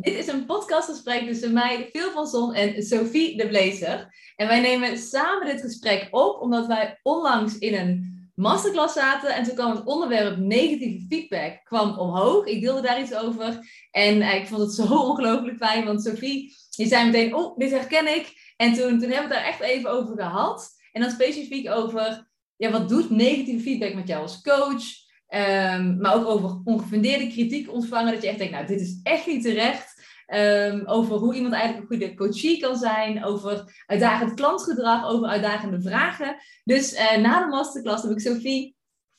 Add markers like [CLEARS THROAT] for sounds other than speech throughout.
Dit is een podcastgesprek tussen mij, Phil van Zon en Sophie de Blazer. En wij nemen samen dit gesprek op omdat wij onlangs in een masterclass zaten en toen kwam het onderwerp negatieve feedback kwam omhoog. Ik deelde daar iets over en ik vond het zo [LAUGHS] ongelooflijk fijn, want Sophie, die zei meteen, oh, dit herken ik. En toen, toen hebben we het daar echt even over gehad. En dan specifiek over, ja, wat doet negatieve feedback met jou als coach? Ehm, maar ook over ongefundeerde kritiek ontvangen. Dat je echt denkt, nou, dit is echt niet terecht. Um, over hoe iemand eigenlijk een goede coachie kan zijn. Over uitdagend klantgedrag. Over uitdagende vragen. Dus uh, na de masterclass heb ik Sophie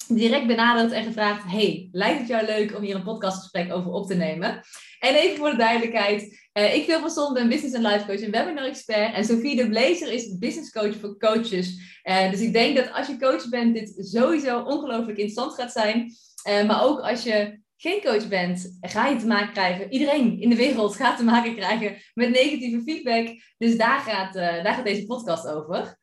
direct benaderd en gevraagd: Hey, lijkt het jou leuk om hier een podcastgesprek over op te nemen? En even voor de duidelijkheid: uh, ik wil van ben business en life coach en webinar expert. En Sophie de Blazer is business coach voor coaches. Uh, dus ik denk dat als je coach bent, dit sowieso ongelooflijk interessant gaat zijn. Maar ook als je geen coach bent, ga je te maken krijgen. Iedereen in de wereld gaat te maken krijgen met negatieve feedback. Dus daar gaat, daar gaat deze podcast over.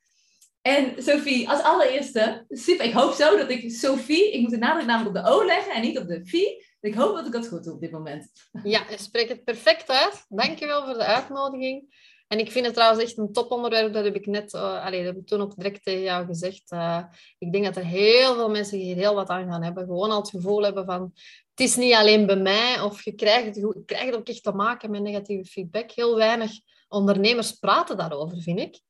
En Sophie, als allereerste, super, ik hoop zo dat ik Sophie, ik moet de nadruk namelijk op de O leggen en niet op de Vie. Ik hoop dat ik dat goed doe op dit moment. Ja, je spreekt het perfect uit. Dankjewel voor de uitnodiging. En ik vind het trouwens echt een toponderwerp. Dat heb ik net, uh, allez, dat heb ik toen ook direct tegen jou gezegd. Uh, ik denk dat er heel veel mensen hier heel wat aan gaan hebben. Gewoon al het gevoel hebben van, het is niet alleen bij mij. Of je krijgt je krijgt ook echt te maken met negatieve feedback. Heel weinig ondernemers praten daarover, vind ik.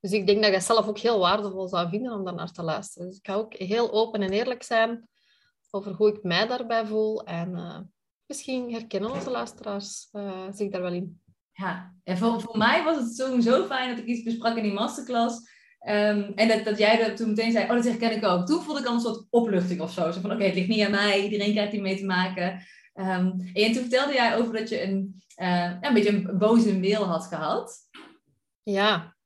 Dus ik denk dat je zelf ook heel waardevol zou vinden om daar naar te luisteren. Dus ik ga ook heel open en eerlijk zijn over hoe ik mij daarbij voel. En uh, misschien herkennen onze luisteraars zich daar wel in. Ja, en voor, mij was het zo, zo fijn dat ik iets besprak in die masterclass. Um, en dat, dat jij dat toen meteen zei, oh, dat herken ik ook. Toen voelde ik al een soort opluchting of zo. Zo van, oké, het ligt niet aan mij, iedereen krijgt hier mee te maken. Um, en toen vertelde jij over dat je een, uh, een beetje een boze mail had gehad. Ja,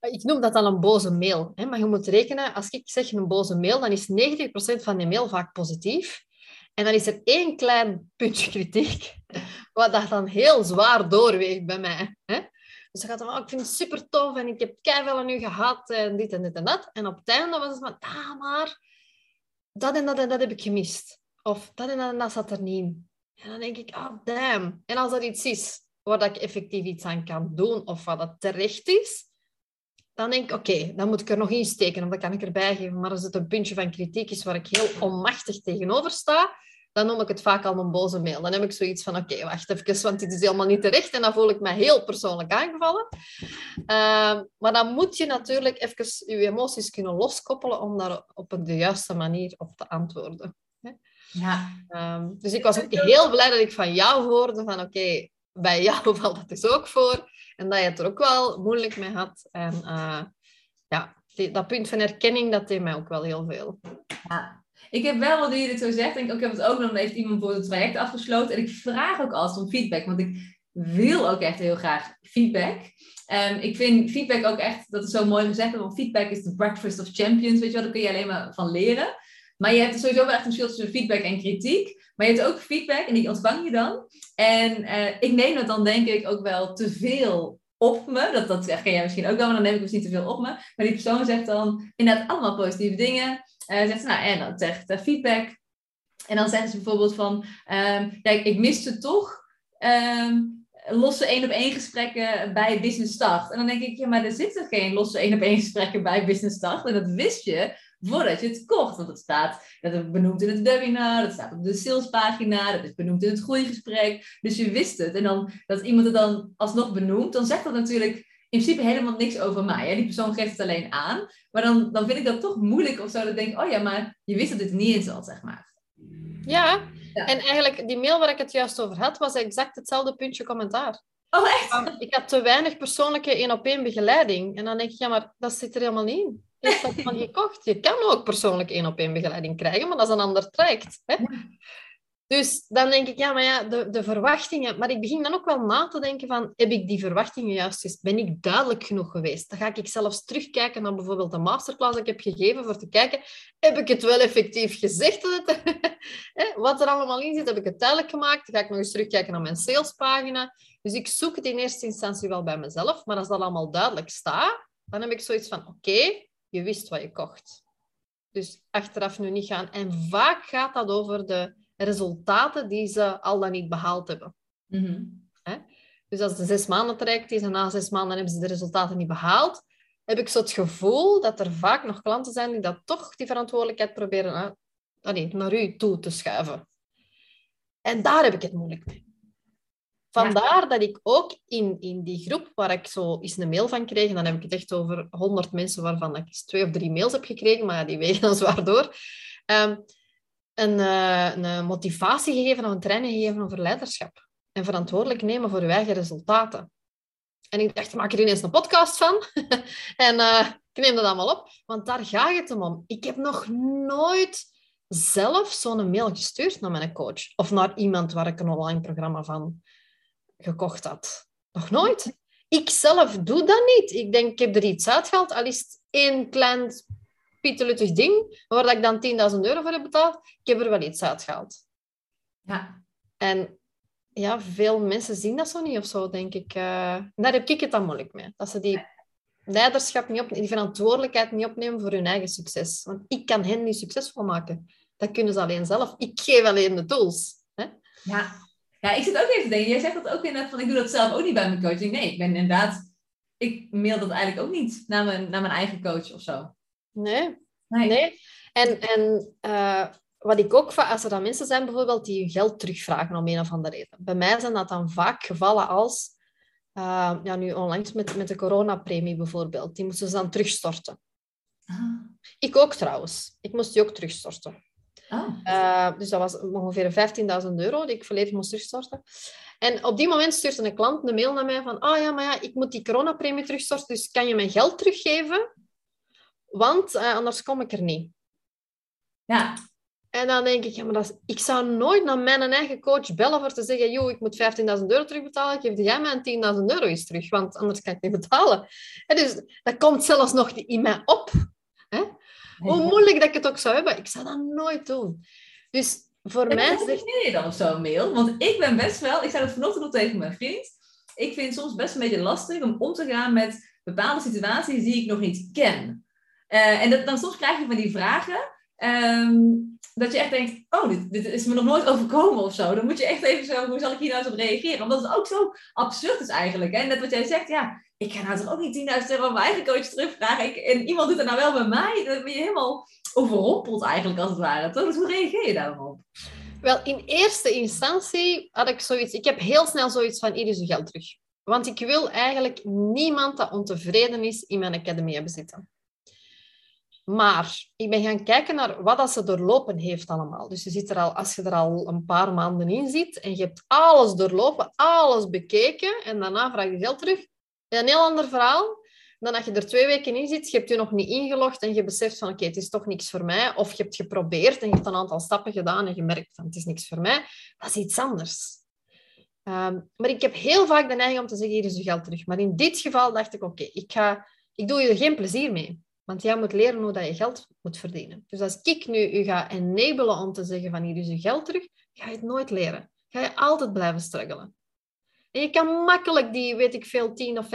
ik noem dat dan een boze mail. Hè? Maar je moet rekenen, als ik zeg een boze mail, dan is 90% van die mail vaak positief. En dan is er één klein puntje kritiek, wat dat dan heel zwaar doorweegt bij mij. Hè? Dus dan gaat dan, oh, ik vind het super tof en ik heb keihard aan u gehad en dit en dit en dat. En op het einde was het van, ah, maar dat en dat en dat heb ik gemist. Of dat en dat en dat zat er niet in. En dan denk ik, oh damn. En als dat iets is waar ik effectief iets aan kan doen of wat dat terecht is, dan denk ik, oké, dan moet ik er nog in steken, of dat kan ik erbij geven. Maar als het een puntje van kritiek is waar ik heel onmachtig tegenover sta, dan noem ik het vaak al een boze mail. Dan heb ik zoiets van, oké, wacht even, want dit is helemaal niet terecht. En dan voel ik me heel persoonlijk aangevallen. Uh, maar dan moet je natuurlijk even je emoties kunnen loskoppelen om daar op de juiste manier op te antwoorden. Ja. Um, dus ik was ook heel blij dat ik van jou hoorde van, oké, bij jou [LAUGHS] valt dat dus ook voor. En dat je het er ook wel moeilijk mee had. En uh, ja, die, dat punt van herkenning, dat deed mij ook wel heel veel. Ja. Ik heb wel, wat je dit zo zegt, denk ik, heb het ook nog, heeft iemand voor het traject afgesloten. En ik vraag ook altijd om feedback, want ik wil ook echt heel graag feedback. Ik vind feedback ook echt, dat is zo mooi gezegd, want feedback is the breakfast of champions, weet je wel, daar kun je alleen maar van leren. Maar je hebt sowieso wel echt een verschil tussen feedback en kritiek. Maar je hebt ook feedback en die ontvang je dan. En uh, ik neem dat dan denk ik ook wel te veel op me. Dat, dat herken jij misschien ook wel, maar dan neem ik misschien te veel op me. Maar die persoon zegt dan inderdaad allemaal positieve dingen. Uh, zegt ze, nou, en dan zegt uh, feedback. En dan zeggen ze bijvoorbeeld van, um, ja, ik miste toch um, losse één op één gesprekken bij Business Start. En dan denk ik, ja, maar er zitten geen losse één op één gesprekken bij Business Start. En dat wist je voordat je het kocht. Want het staat, dat is benoemd in het webinar, dat staat op de salespagina, dat is benoemd in het groeigesprek. Dus je wist het. En dan, dat iemand het dan alsnog benoemt, dan zegt dat natuurlijk in principe helemaal niks over mij. Hè? Die persoon geeft het alleen aan. Maar dan, dan vind ik dat toch moeilijk of zo. Dat ik denk, oh ja, maar je wist dat het niet in zat, zeg maar. Ja, ja. en eigenlijk die mail waar ik het juist over had, was exact hetzelfde puntje commentaar. Oh, echt? Ik had te weinig persoonlijke één-op-één begeleiding. En dan denk ik, ja, maar dat zit er helemaal niet in heeft dat van gekocht. Je kan ook persoonlijk één op één begeleiding krijgen, maar dat is een ander traject. Hè? Dus dan denk ik, ja, maar ja, de, de verwachtingen... Maar ik begin dan ook wel na te denken van, heb ik die verwachtingen juist eens... Ben ik duidelijk genoeg geweest? Dan ga ik zelfs terugkijken naar bijvoorbeeld de masterclass die ik heb gegeven, voor te kijken, heb ik het wel effectief gezegd? Dat het, [LAUGHS] wat er allemaal in zit, heb ik het duidelijk gemaakt? Dan ga ik nog eens terugkijken naar mijn salespagina. Dus ik zoek het in eerste instantie wel bij mezelf, maar als dat allemaal duidelijk staat, dan heb ik zoiets van, oké, je wist wat je kocht. Dus achteraf nu niet gaan. En vaak gaat dat over de resultaten die ze al dan niet behaald hebben. Mhm. Hè? Dus als de zes maanden traject is en na zes maanden hebben ze de resultaten niet behaald, heb ik zo het gevoel dat er vaak nog klanten zijn die dat toch die verantwoordelijkheid proberen allee, naar u toe te schuiven. En daar heb ik het moeilijk mee. Vandaar dat ik ook in, in die groep waar ik zo eens een mail van kreeg, en dan heb ik het echt over 100 mensen waarvan ik twee of drie mails heb gekregen, maar die [LAUGHS] wegen dan zwaar door, ehm, een, uh, een motivatie gegeven of een training gegeven over leiderschap. En verantwoordelijk nemen voor uw eigen resultaten. En ik dacht, maak er ineens een podcast van. [LAUGHS] en uh, ik neem dat allemaal op, want daar gaat het om. Ik heb nog nooit zelf zo'n mail gestuurd naar mijn coach. Of naar iemand waar ik een online programma van gekocht had. Nog nooit. Ik zelf doe dat niet. Ik denk, ik heb er iets uitgehaald, al is het één klein pieteluttig ding, waar ik dan 10.000 euro voor heb betaald. Ik heb er wel iets uitgehaald. Ja. En ja, veel mensen zien dat zo niet of zo, denk ik. Uh, daar heb ik het dan moeilijk mee. Dat ze die leiderschap niet opnemen, die verantwoordelijkheid niet opnemen voor hun eigen succes. Want ik kan hen niet succesvol maken. Dat kunnen ze alleen zelf. Ik geef alleen de tools. Hè? Ja. Ja, ik zit ook even te denken. Jij zegt dat ook inderdaad van, ik doe dat zelf ook niet bij mijn coaching. Nee, ik ben inderdaad... Ik mail dat eigenlijk ook niet naar mijn, naar mijn eigen coach of zo. Nee. Nee. nee. En, en uh, wat ik ook als er dan mensen zijn bijvoorbeeld die hun geld terugvragen om een of andere reden. Bij mij zijn dat dan vaak gevallen als, uh, ja, nu onlangs met, met de coronapremie bijvoorbeeld, die moesten ze dan terugstorten. Ah. Ik ook trouwens. Ik moest die ook terugstorten. Ah. Uh, dus dat was ongeveer 15.000 euro die ik volledig moest terugstorten. En op die moment stuurde een klant een mail naar mij van, ah oh ja, maar ja, ik moet die coronapremie terugstorten, dus kan je mijn geld teruggeven? Want uh, anders kom ik er niet. Ja. En dan denk ik, ja, maar dat is, ik zou nooit naar mijn eigen coach bellen voor te zeggen, joh, ik moet 15.000 euro terugbetalen, geef jij mij 10.000 euro eens terug, want anders kan ik niet betalen. En dus dat komt zelfs nog in mij op. [LAUGHS] Hoe moeilijk dat ik het ook zou hebben, ik zou dat nooit doen. Dus voor en mij... Hoe je dan op zo'n mail? Want ik ben best wel, ik zei dat vanochtend nog tegen mijn vriend, ik vind het soms best een beetje lastig om om te gaan met bepaalde situaties die ik nog niet ken. Uh, en dat, dan soms krijg je van die vragen... Um, dat je echt denkt, oh, dit, dit, is me nog nooit overkomen of zo. Dan moet je echt even zo, hoe zal ik hier nou eens op reageren? Omdat het ook zo absurd is eigenlijk. Hè? Net wat jij zegt, ja, ik ga nou toch ook niet 10.000 euro aan mijn eigen coach terugvragen. En iemand doet het nou wel bij mij. Dan ben je helemaal overrompeld eigenlijk, als het ware. Toch? Dus hoe reageer je daarop? Wel, in eerste instantie had ik zoiets... Ik heb heel snel zoiets van, hier is geld terug. Want ik wil eigenlijk niemand dat ontevreden is in mijn academy hebben zitten. Maar ik ben gaan kijken naar wat dat ze doorlopen heeft allemaal. Dus je zit er al, als je er al een paar maanden in zit en je hebt alles doorlopen, alles bekeken en daarna vraag je geld terug, een heel ander verhaal dan dat je er twee weken in zit, je hebt je nog niet ingelogd en je beseft van oké, het is toch niks voor mij. Of je hebt geprobeerd en je hebt een aantal stappen gedaan en je merkt van het is niks voor mij. Dat is iets anders. Um, maar ik heb heel vaak de neiging om te zeggen, hier is je geld terug. Maar in dit geval dacht ik, oké, ik ik, ik doe je er geen plezier mee. Want jij moet leren hoe dat je geld moet verdienen. Dus als ik nu u ga enabelen om te zeggen van hier is je geld terug, ga je het nooit leren. Ga je altijd blijven struggelen. En je kan makkelijk die, weet ik veel, 10 of 15.000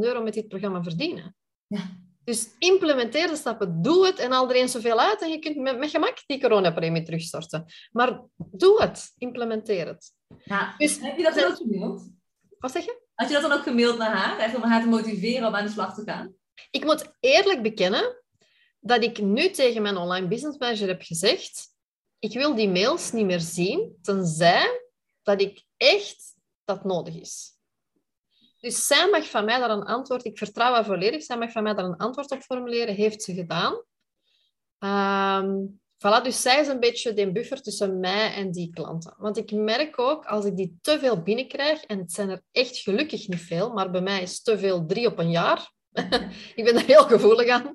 euro met dit programma verdienen. Ja. Dus implementeer de stappen, doe het en al er eens zoveel uit en je kunt met, met gemak die coronapremie terugstorten. Maar doe het, implementeer het. Ja. Dus, heb je dat dan ook gemaild? Wat zeg je? Had je dat dan ook gemaild naar haar, echt om haar te motiveren om aan de slag te gaan? Ik moet eerlijk bekennen dat ik nu tegen mijn online business manager heb gezegd, ik wil die mails niet meer zien, tenzij dat ik echt dat nodig is. Dus zij mag van mij daar een antwoord, ik vertrouw haar volledig, zij mag van mij daar een antwoord op formuleren, heeft ze gedaan. Um, voilà, dus zij is een beetje de buffer tussen mij en die klanten. Want ik merk ook, als ik die te veel binnenkrijg, en het zijn er echt gelukkig niet veel, maar bij mij is te veel drie op een jaar, [LAUGHS] ik ben daar heel gevoelig aan.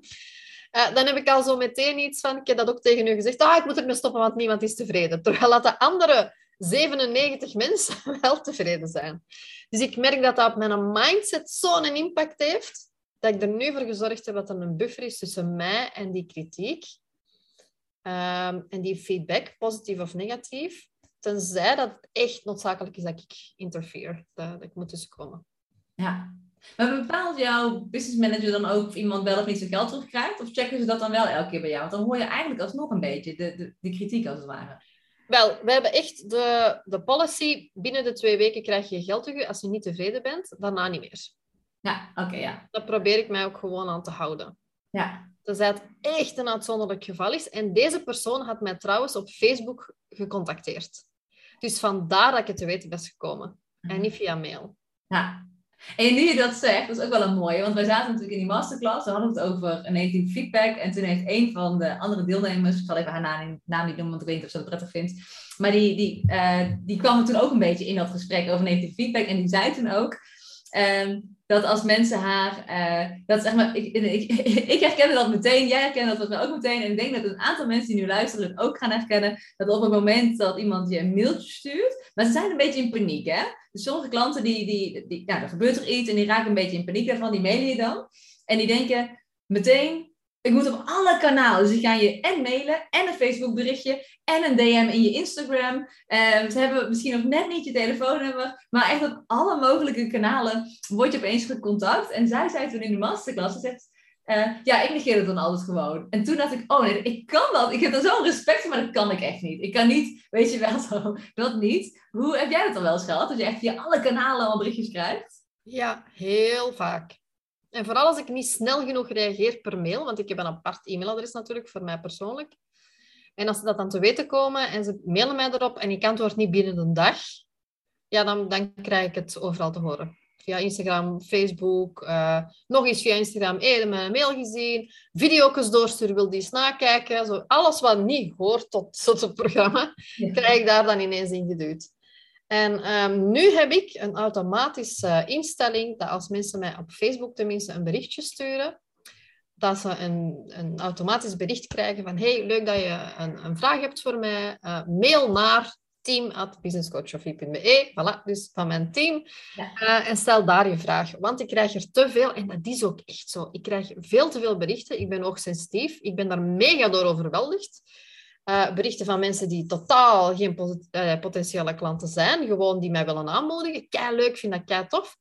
Uh, dan heb ik al zo meteen iets van, ik heb dat ook tegen u gezegd, ah, ik moet ermee stoppen, want niemand is tevreden. Terwijl dat de andere 97 mensen [LAUGHS] wel tevreden zijn. Dus ik merk dat dat op mijn mindset zo'n impact heeft, dat ik er nu voor gezorgd heb dat er een buffer is tussen mij en die kritiek. Um, en die feedback, positief of negatief. Tenzij dat het echt noodzakelijk is dat ik interfere, dat, dat ik moet tussenkomen. Ja, maar bepaalt jouw business manager dan ook of iemand wel of niet zijn geld terugkrijgt? Of checken ze dat dan wel elke keer bij jou? Want dan hoor je eigenlijk alsnog een beetje de, de, de kritiek als het ware. Wel, we hebben echt de, de policy, binnen de twee weken krijg je geld terug. Als je niet tevreden bent, daarna niet meer. Ja, oké, ja. Dat probeer ik mij ook gewoon aan te houden. Ja, Tenzij het echt een uitzonderlijk geval is. En deze persoon had mij trouwens op Facebook gecontacteerd. Dus vandaar dat ik het te weten ben gekomen. En niet via mail. ja. En nu je dat zegt, dat is ook wel een mooie. Want wij zaten natuurlijk in die masterclass. We hadden het over een negatieve feedback. En toen heeft een van de andere deelnemers... Ik zal even haar naam, niet noemen, want ik weet niet of ze dat prettig vindt. Maar die, die, eh, die kwam toen ook een beetje in dat gesprek over negatieve feedback. En die zei toen ook... ehm, dat als mensen haar, eh, dat zeg maar, ik, ik, ik [LAUGHS] herkende dat meteen, jij herkende dat ook meteen. En ik denk dat een aantal mensen die nu luisteren het ook gaan herkennen. Dat op het moment dat iemand je een mailtje stuurt, maar ze zijn een beetje in paniek, hè? Dus sommige klanten, die, die, die, er gebeurt er iets en die raken een beetje in paniek daarvan, die mailen je dan. En die denken meteen, ik moet op alle kanalen. Dus die gaan je en mailen, en een Facebook berichtje, en een DM in je Instagram. Eh, ze hebben misschien ook net niet je telefoonnummer, maar echt op alle mogelijke kanalen word je opeens gecontact. En zij zei toen in de masterclass, ze zegt, eh, ja, ik negeer het dan altijd gewoon. En toen dacht ik, oh nee, ik kan dat. Ik heb er zo'n respect voor, maar dat kan ik echt niet. Ik kan niet, weet je wel [LAUGHS] zo, dat niet. Hoe heb jij dat dan wel eens gehad? Dat je echt via alle kanalen allemaal berichtjes krijgt? Ja, heel vaak. En vooral als ik niet snel genoeg reageer per mail, want ik heb een apart e-mailadres natuurlijk voor mij persoonlijk. En als ze dat dan te weten komen en ze mailen mij erop en ik antwoord niet binnen een dag, ja, dan, dan krijg ik het overal te horen. Via Instagram, Facebook, eh, nog eens via Instagram, hey, mijn mail gezien, video's doorsturen, wil die eens nakijken. Zo, alles wat niet hoort tot, tot het programma, Ja. krijg ik daar dan ineens in geduwd. En ehm, nu heb ik een automatische instelling dat als mensen mij op Facebook tenminste een berichtje sturen, dat ze een, een automatisch bericht krijgen van hey, leuk dat je een, een vraag hebt voor mij. Eh, mail naar team.businesscoachofie.be. Voilà, dus van mijn team. Ja. Eh, en stel daar je vraag. Want ik krijg er te veel, en dat is ook echt zo. Ik krijg veel te veel berichten. Ik ben ook sensitief. Ik ben daar mega door overweldigd. Eh, berichten van mensen die totaal geen eh, potentiële klanten zijn. Gewoon die mij willen aanmoedigen. Kei leuk, vind dat kei tof.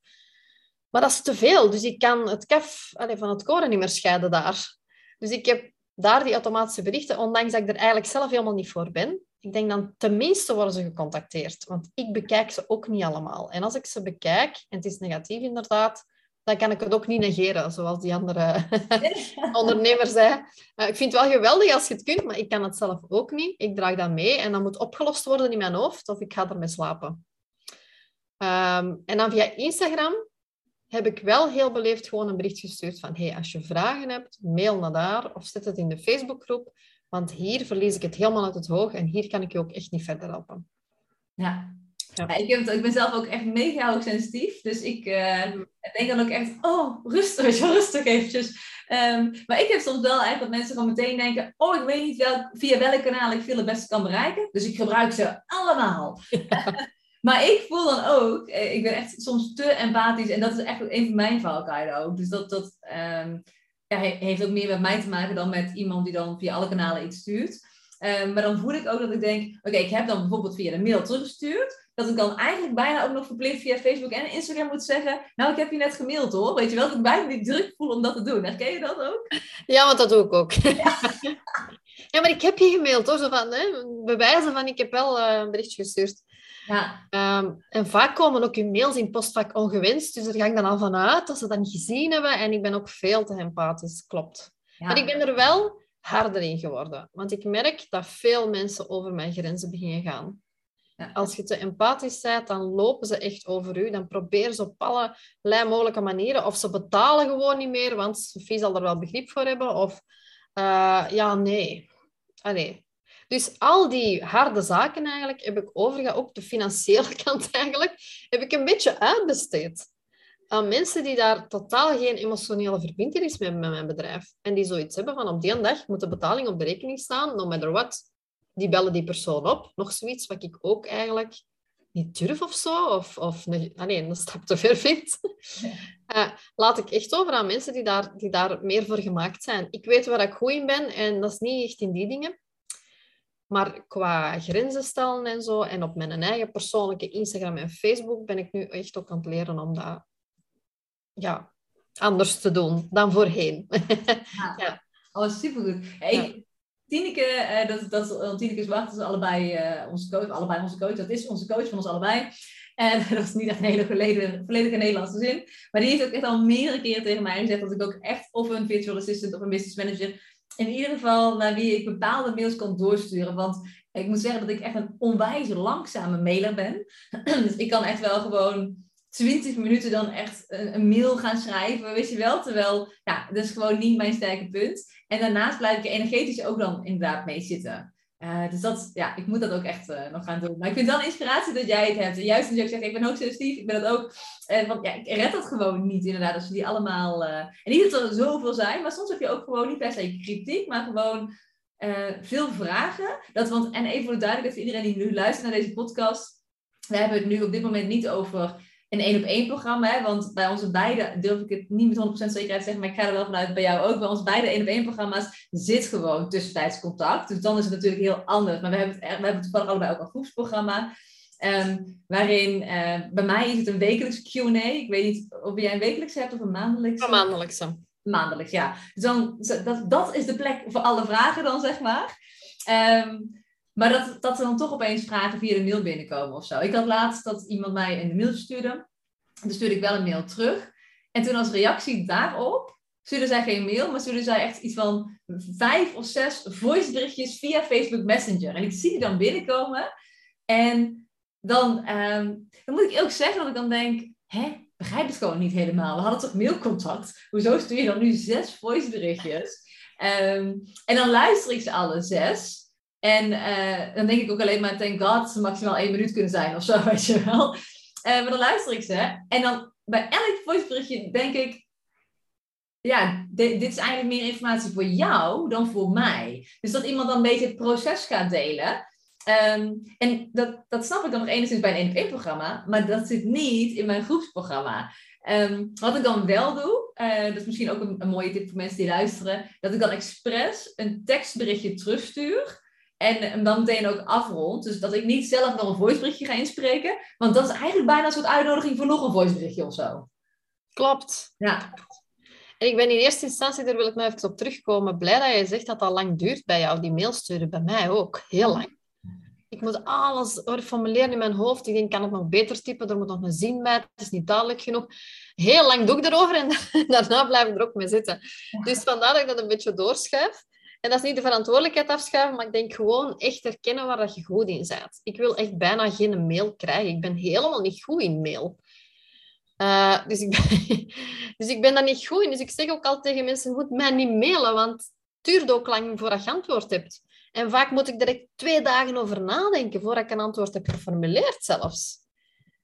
Maar dat is te veel. Dus ik kan het kef allee, van het koren niet meer scheiden daar. Dus ik heb daar die automatische berichten, ondanks dat ik er eigenlijk zelf helemaal niet voor ben. Ik denk dan tenminste worden ze gecontacteerd. Want ik bekijk ze ook niet allemaal. En als ik ze bekijk, en het is negatief inderdaad, dan kan ik het ook niet negeren, zoals die andere [LAUGHS] [LAUGHS] ondernemer zei. Eh, ik vind het wel geweldig als je het kunt, maar ik kan het zelf ook niet. Ik draag dat mee en dat moet opgelost worden in mijn hoofd of ik ga ermee slapen. Ehm, en dan via Instagram heb ik wel heel beleefd gewoon een bericht gestuurd van hey, als je vragen hebt, mail naar daar of zet het in de Facebookgroep, want hier verlies ik het helemaal uit het oog en hier kan ik je ook echt niet verder helpen. Ja. Ja. Ik, heb ik ben zelf ook echt mega hoogsensitief. Dus ik eh, denk dan ook echt, oh, rustig, [LAUGHS] rustig eventjes. Ehm, maar ik heb soms wel eigenlijk dat mensen gewoon meteen denken, oh, ik weet niet welk, via welk kanaal ik veel het beste kan bereiken. Dus ik gebruik ze allemaal. [LAUGHS] maar ik voel dan ook, eh, ik ben echt soms te empathisch. En dat is echt een van mijn valkuilen ook. Dus dat, dat ehm, ja, he- heeft ook meer met mij te maken dan met iemand die dan via alle kanalen iets stuurt. Ehm, maar dan voel ik ook dat ik denk, oké, ik heb dan bijvoorbeeld via de mail teruggestuurd. Dat ik dan eigenlijk bijna ook nog verplicht via Facebook en Instagram moet zeggen, nou, ik heb je net gemaild hoor. Weet je wel, dat ik bijna die druk voel om dat te doen. Herken je dat ook? Ja, want dat doe ik ook. ja, [LAUGHS] maar ik heb je gemaild hoor, zo van, hè, bewijzen van ik heb wel eh, een berichtje gestuurd. Ja, Ehm, en vaak komen ook je mails in postvak ongewenst, dus daar ga ik dan al van uit dat ze dat niet gezien hebben. En ik ben ook veel te empathisch, klopt. ja. Maar ik ben er wel harder in geworden, want ik merk dat veel mensen over mijn grenzen beginnen gaan. Als je te empathisch bent, dan lopen ze echt over u. Dan proberen ze op allerlei mogelijke manieren. Of ze betalen gewoon niet meer, want Sophie zal er wel begrip voor hebben. Of eh, ja, nee. Allee. Dus al die harde zaken eigenlijk heb ik overgegaan, ook de financiële [LAUGHS] kant eigenlijk, heb ik een beetje uitbesteed. Aan mensen die daar totaal geen emotionele verbintenis mee hebben met mijn bedrijf. En die zoiets hebben van op die dag moet de betaling op de rekening staan, no matter what. Die bellen die persoon op. Nog zoiets wat ik ook eigenlijk niet durf of zo. Of, of een, allee, een stap te ver vind. [LAUGHS] Eh, laat ik echt over aan mensen die daar, die daar meer voor gemaakt zijn. Ik weet waar ik goed in ben en dat is niet echt in die dingen. Maar qua grenzen stellen en zo, en op mijn eigen persoonlijke Instagram en Facebook, ben ik nu echt ook aan het leren om dat ja, anders te doen dan voorheen. [LAUGHS] Ja. Ja. Oh, supergoed. Ja, ik, Tineke, uh, dat, dat, Tineke Zwart is allebei uh, onze coach, allebei onze coach, dat is onze coach van ons allebei. En [LAUGHS] dat is niet echt een hele volledige, volledige Nederlandse zin. Maar die heeft ook echt al meerdere keren tegen mij gezegd dat ik ook echt of een virtual assistant of een business manager, in ieder geval naar wie ik bepaalde mails kan doorsturen. Want ik moet zeggen dat ik echt een onwijs langzame mailer ben. [CLEARS THROAT] dus ik kan echt wel gewoon 20 minuten dan echt een, een, mail gaan schrijven, weet je wel. Terwijl, ja, dat is gewoon niet mijn sterke punt. En daarnaast blijf ik energetisch ook dan inderdaad mee zitten. Uh, dus dat, ja, ik moet dat ook echt uh, nog gaan doen. Maar ik vind wel inspiratie dat jij het hebt. En juist omdat je ook zegt, ik ben ook suggestief, ik ben dat ook. Uh, want ja, ik red dat gewoon niet inderdaad, als we die allemaal... en niet dat er zoveel zijn, maar soms heb je ook gewoon niet per se kritiek, maar gewoon veel vragen. Dat, want, en even voor de duidelijkheid voor iedereen die nu luistert naar deze podcast. We hebben het nu op dit moment niet over een één op één programma. Hè? Want bij onze beide, durf ik het niet met 100% zekerheid te zeggen, maar ik ga er wel vanuit bij jou ook. Bij onze beide één op één programma's zit gewoon tussentijds contact. Dus dan is het natuurlijk heel anders. Maar we hebben, het, we hebben toevallig allebei ook een groepsprogramma. Um, waarin, uh, bij mij is het een wekelijks Q&A. Ik weet niet of jij een wekelijks hebt of een maandelijks. Een maandelijkse. Maandelijks, ja. Dus dan, dat, dat is de plek voor alle vragen dan, zeg maar. Um, maar dat, dat er dan toch opeens vragen via de mail binnenkomen of zo. Ik had laatst dat iemand mij een mail stuurde. Toen stuurde ik wel een mail terug. En toen als reactie daarop stuurde zij geen mail, maar stuurde zij echt iets van vijf of zes voiceberichtjes via Facebook Messenger. En ik zie die dan binnenkomen. En dan, ehm, dan moet ik ook zeggen dat ik dan denk, hè, begrijp het gewoon niet helemaal. We hadden toch mailcontact? Hoezo stuur je dan nu zes voiceberichtjes? Um, en dan luister ik ze alle zes. En uh, dan denk ik ook alleen maar, thank god, ze maximaal één minuut kunnen zijn of zo, [LAUGHS] weet je wel. Uh, maar dan luister ik ze. En dan bij elk voiceberichtje denk ik, ja, dit, is eigenlijk meer informatie voor jou dan voor mij. Dus dat iemand dan een beetje het proces gaat delen. Um, en dat, dat snap ik dan nog enigszins bij een 1 programma, maar dat zit niet in mijn groepsprogramma. Um, wat ik dan wel doe, uh, dat is misschien ook een, een, mooie tip voor mensen die luisteren, dat ik dan expres een tekstberichtje terugstuur en dan meteen ook afrond. Dus dat ik niet zelf nog een voiceberichtje ga inspreken. Want dat is eigenlijk bijna een soort uitnodiging voor nog een voiceberichtje of zo. Klopt. Ja. En ik ben in eerste instantie, daar wil ik nog even op terugkomen, blij dat je zegt dat dat lang duurt bij jou, die mail sturen. Bij mij ook, heel lang. Ik moet alles formuleren in mijn hoofd. Ik denk, kan het nog beter typen? Er moet nog een zin bij. Het is niet duidelijk genoeg. Heel lang doe ik erover en [LAUGHS] daarna blijf ik er ook mee zitten. Dus vandaar dat ik dat een beetje doorschuif. En dat is niet de verantwoordelijkheid afschuiven, maar ik denk gewoon echt herkennen waar dat je goed in bent. Ik wil echt bijna geen mail krijgen. Ik ben helemaal niet goed in mail. Uh, dus, ik ben, [LAUGHS] dus ik ben daar niet goed in. Dus ik zeg ook altijd tegen mensen, je moet mij niet mailen, want het duurt ook lang voordat je antwoord hebt. En vaak moet ik er twee dagen over nadenken voordat ik een antwoord heb geformuleerd zelfs.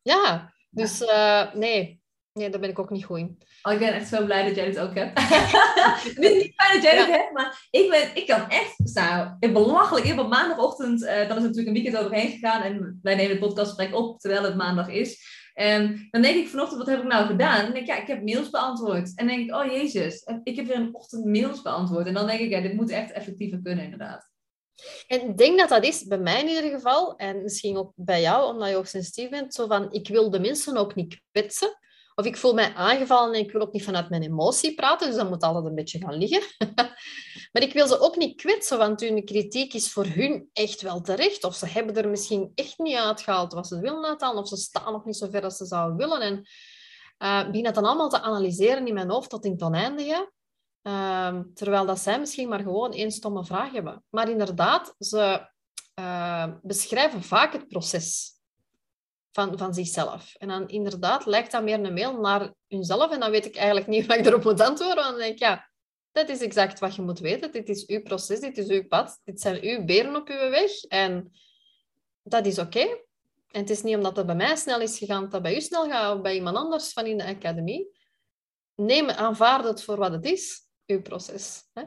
Ja, dus uh, nee, Nee, daar ben ik ook niet goed in. Oh, ik ben echt zo blij dat jij het ook hebt. [LAUGHS] ik ben niet blij dat jij het hebt, maar ik, ben, ik kan echt staan. belachelijk. Ik heb op maandagochtend, uh, dan is natuurlijk een weekend overheen gegaan en wij nemen de podcastgesprek op terwijl het maandag is. En dan denk ik vanochtend, wat heb ik nou gedaan? Dan denk ik, ja, ik heb mails beantwoord. En dan denk ik, oh jezus, ik heb weer een ochtend mails beantwoord. En dan denk ik, ja, dit moet echt effectiever kunnen inderdaad. En ik denk dat dat is, bij mij in ieder geval, en misschien ook bij jou, omdat je ook sensitief bent, zo van, ik wil de mensen ook niet kwetsen. Of ik voel mij aangevallen en ik wil ook niet vanuit mijn emotie praten, dus dat moet altijd een beetje gaan liggen. [LAUGHS] maar ik wil ze ook niet kwetsen, want hun kritiek is voor hun echt wel terecht. Of ze hebben er misschien echt niet uitgehaald wat ze willen uithalen, of ze staan nog niet zo ver als ze zouden willen. En uh, begin dat dan allemaal te analyseren in mijn hoofd tot in het oneindige. Uh, terwijl dat zij misschien maar gewoon één stomme vraag hebben. Maar inderdaad, ze uh, beschrijven vaak het proces van, van zichzelf. En dan inderdaad lijkt dat meer een mail naar hunzelf. En dan weet ik eigenlijk niet [LAUGHS] wat ik erop moet antwoorden. Want dan denk ik, ja, dat is exact wat je moet weten. Dit is uw proces, dit is uw pad. Dit zijn uw beren op uw weg. En dat is oké. En het is niet omdat het bij mij snel is gegaan, dat bij u snel gaat, of bij iemand anders van in de academie. Neem, aanvaard het voor wat het is, uw proces. Hè?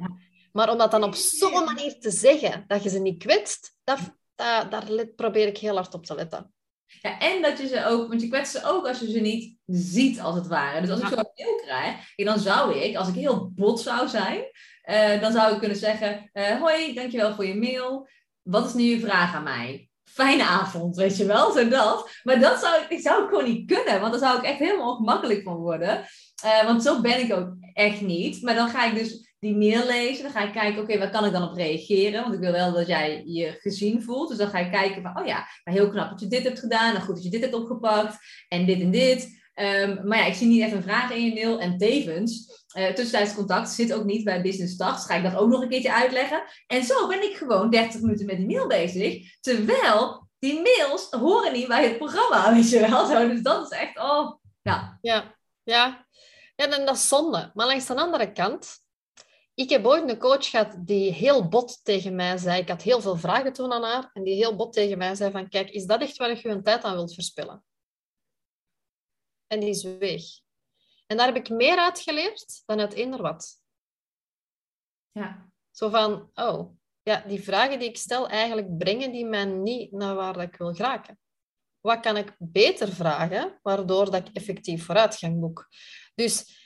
Maar om dat dan op zo'n manier te zeggen, dat je ze niet kwetst, dat, dat, daar probeer ik heel hard op te letten. Ja, en dat je ze ook, want je kwetst ze ook als je ze niet ziet, als het ware. Dus als ik zo'n mail krijg, dan zou ik, als ik heel bot zou zijn, uh, dan zou ik kunnen zeggen: uh, Hoi, dankjewel voor je mail. Wat is nu je vraag aan mij? Fijne avond, weet je wel, zo dat. Maar dat zou ik, zou ik gewoon niet kunnen, want daar zou ik echt helemaal ongemakkelijk van worden. Uh, want zo ben ik ook echt niet. Maar dan ga ik dus die mail lezen. Dan ga ik kijken, oké, waar kan ik dan op reageren? Want ik wil wel dat jij je gezien voelt. Dus dan ga ik kijken van, oh ja, heel knap dat je dit hebt gedaan. En goed dat je dit hebt opgepakt. En dit en dit. Ehm, maar ja, ik zie niet echt een vraag in je mail. En tevens, uh, tussentijds contact zit ook niet bij Business Start. Dus ga ik dat ook nog een keertje uitleggen. En zo ben ik gewoon 30 minuten met die mail bezig. Terwijl die mails horen niet bij het programma, [LAUGHS] weet je wel. Dus dat is echt, oh, ja. Ja, ja. Ja, en dat is zonde. Maar langs de andere kant, ik heb ooit een coach gehad die heel bot tegen mij zei. Ik had heel veel vragen toen aan haar. En die heel bot tegen mij zei van, kijk, is dat echt waar je je tijd aan wilt verspillen? En die is weg. En daar heb ik meer uit geleerd dan uit eender wat. Ja. Zo van, oh, ja, die vragen die ik stel, eigenlijk brengen die mij niet naar waar ik wil geraken. Wat kan ik beter vragen, waardoor dat ik effectief vooruitgang boek? Dus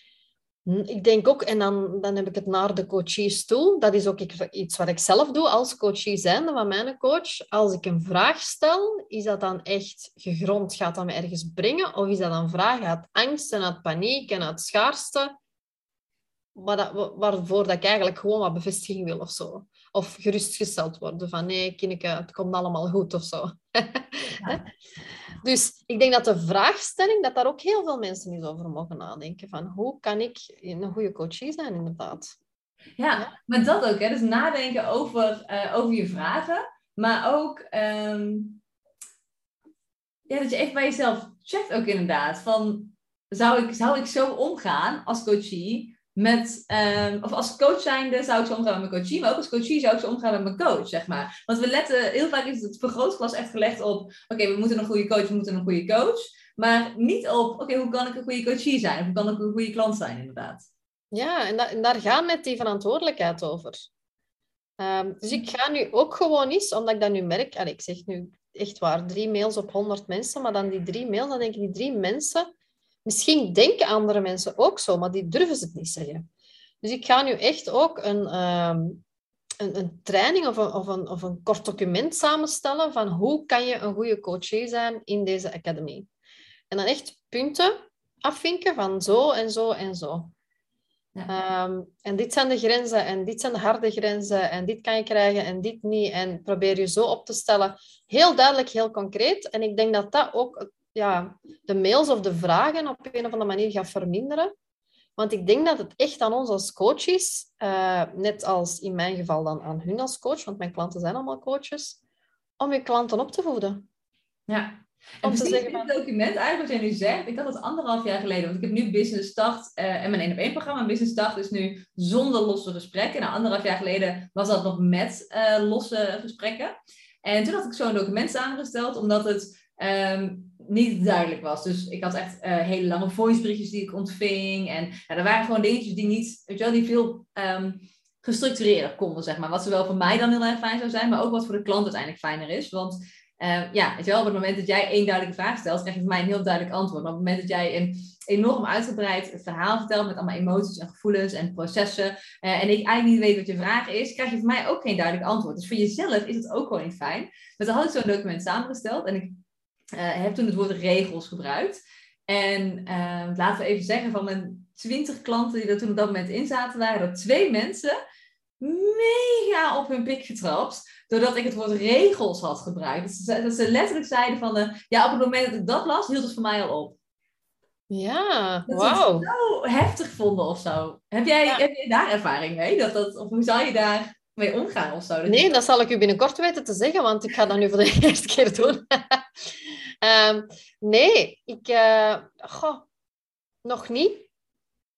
ik denk ook, en dan, dan heb ik het naar de coaches toe, dat is ook iets wat ik zelf doe als coachie zijnde van mijn coach. Als ik een vraag stel, is dat dan echt gegrond, gaat dat me ergens brengen? Of is dat een vraag uit angst en uit paniek en uit schaarste, waarvoor dat ik eigenlijk gewoon wat bevestiging wil of zo? Of gerustgesteld worden van nee, kindje, het komt allemaal goed of zo. [LAUGHS] Dus ik denk dat de vraagstelling, dat daar ook heel veel mensen eens over mogen nadenken. Van hoe kan ik een goede coachie zijn, inderdaad. Ja, maar dat ook. Hè? Dus nadenken over, uh, over je vragen. Maar ook um, ja, dat je echt bij jezelf checkt ook inderdaad. Van, zou ik, zou ik zo omgaan als coachie met, um, of als coach zijnde zou ik zo omgaan met mijn coachie, maar ook als coachie zou ik zo omgaan met mijn coach, zeg maar. Want we letten, heel vaak is het vergrootglas echt gelegd op, oké, we moeten een goede coach, we moeten een goede coach. Maar niet op, oké, hoe kan ik een goede coachie zijn? Hoe kan ik een goede klant zijn, inderdaad. Ja, en, daar gaan met die verantwoordelijkheid over. Um, dus ik ga nu ook gewoon eens, omdat ik dat nu merk, en ik zeg nu echt waar, drie mails op honderd mensen, maar dan die drie mails, dan denk ik, die drie mensen Misschien denken andere mensen ook zo, maar die durven het niet zeggen. Dus ik ga nu echt ook een, ehm, een, een, training of een, of, een, of een kort document samenstellen van hoe kan je een goede coach zijn in deze academy. En dan echt punten afvinken van zo en zo en zo. Ja. Ehm, en dit zijn de grenzen en dit zijn de harde grenzen en dit kan je krijgen en dit niet. En probeer je zo op te stellen. Heel duidelijk, heel concreet. En ik denk dat dat ook ja, de mails of de vragen op een of andere manier gaat verminderen. Want ik denk dat het echt aan ons als coaches, uh, net als in mijn geval dan aan hun als coach, want mijn klanten zijn allemaal coaches, om je klanten op te voeden. Ja. En om te zeggen, dit document, eigenlijk wat jij nu zegt, ik had het anderhalf jaar geleden, want ik heb nu Business Start uh, en mijn 1 op 1 programma. Business Start is nu zonder losse gesprekken. Nou, anderhalf jaar geleden was dat nog met uh, losse gesprekken. En toen had ik zo'n document samengesteld, omdat het um, niet duidelijk was. Dus ik had echt uh, hele lange voiceberichtjes die ik ontving. En ja, er waren gewoon dingetjes die niet, weet je wel, die veel um, gestructureerder konden, zeg maar. Wat zowel voor mij dan heel erg fijn zou zijn, maar ook wat voor de klant uiteindelijk fijner is. Want uh, ja, weet je wel, op het moment dat jij één duidelijke vraag stelt, krijg je van mij een heel duidelijk antwoord. Maar op het moment dat jij een enorm uitgebreid verhaal vertelt met allemaal emoties en gevoelens en processen, uh, en ik eigenlijk niet weet wat je vraag is, krijg je van mij ook geen duidelijk antwoord. Dus voor jezelf is het ook gewoon niet fijn. Dus dan had ik zo'n document samengesteld en ik heb toen het woord regels gebruikt. En uh, laten we even zeggen, van mijn twintig klanten die er toen op dat moment in zaten, waren er twee mensen mega op hun pik getrapt. Doordat ik het woord regels had gebruikt. Dus dat ze letterlijk zeiden van, de, ja, op het moment dat ik dat las, hield het voor mij al op. Ja, wauw. zo heftig vonden of zo. Heb jij, heb jij daar ervaring mee? Dat, dat, of hoe zou je daar mee omgaan of zo? Nee, dat zal ik u binnenkort weten te zeggen, want ik ga dat nu voor de [LAUGHS] eerste keer doen. um, [LAUGHS] nee, ik... Uh, goh, nog niet.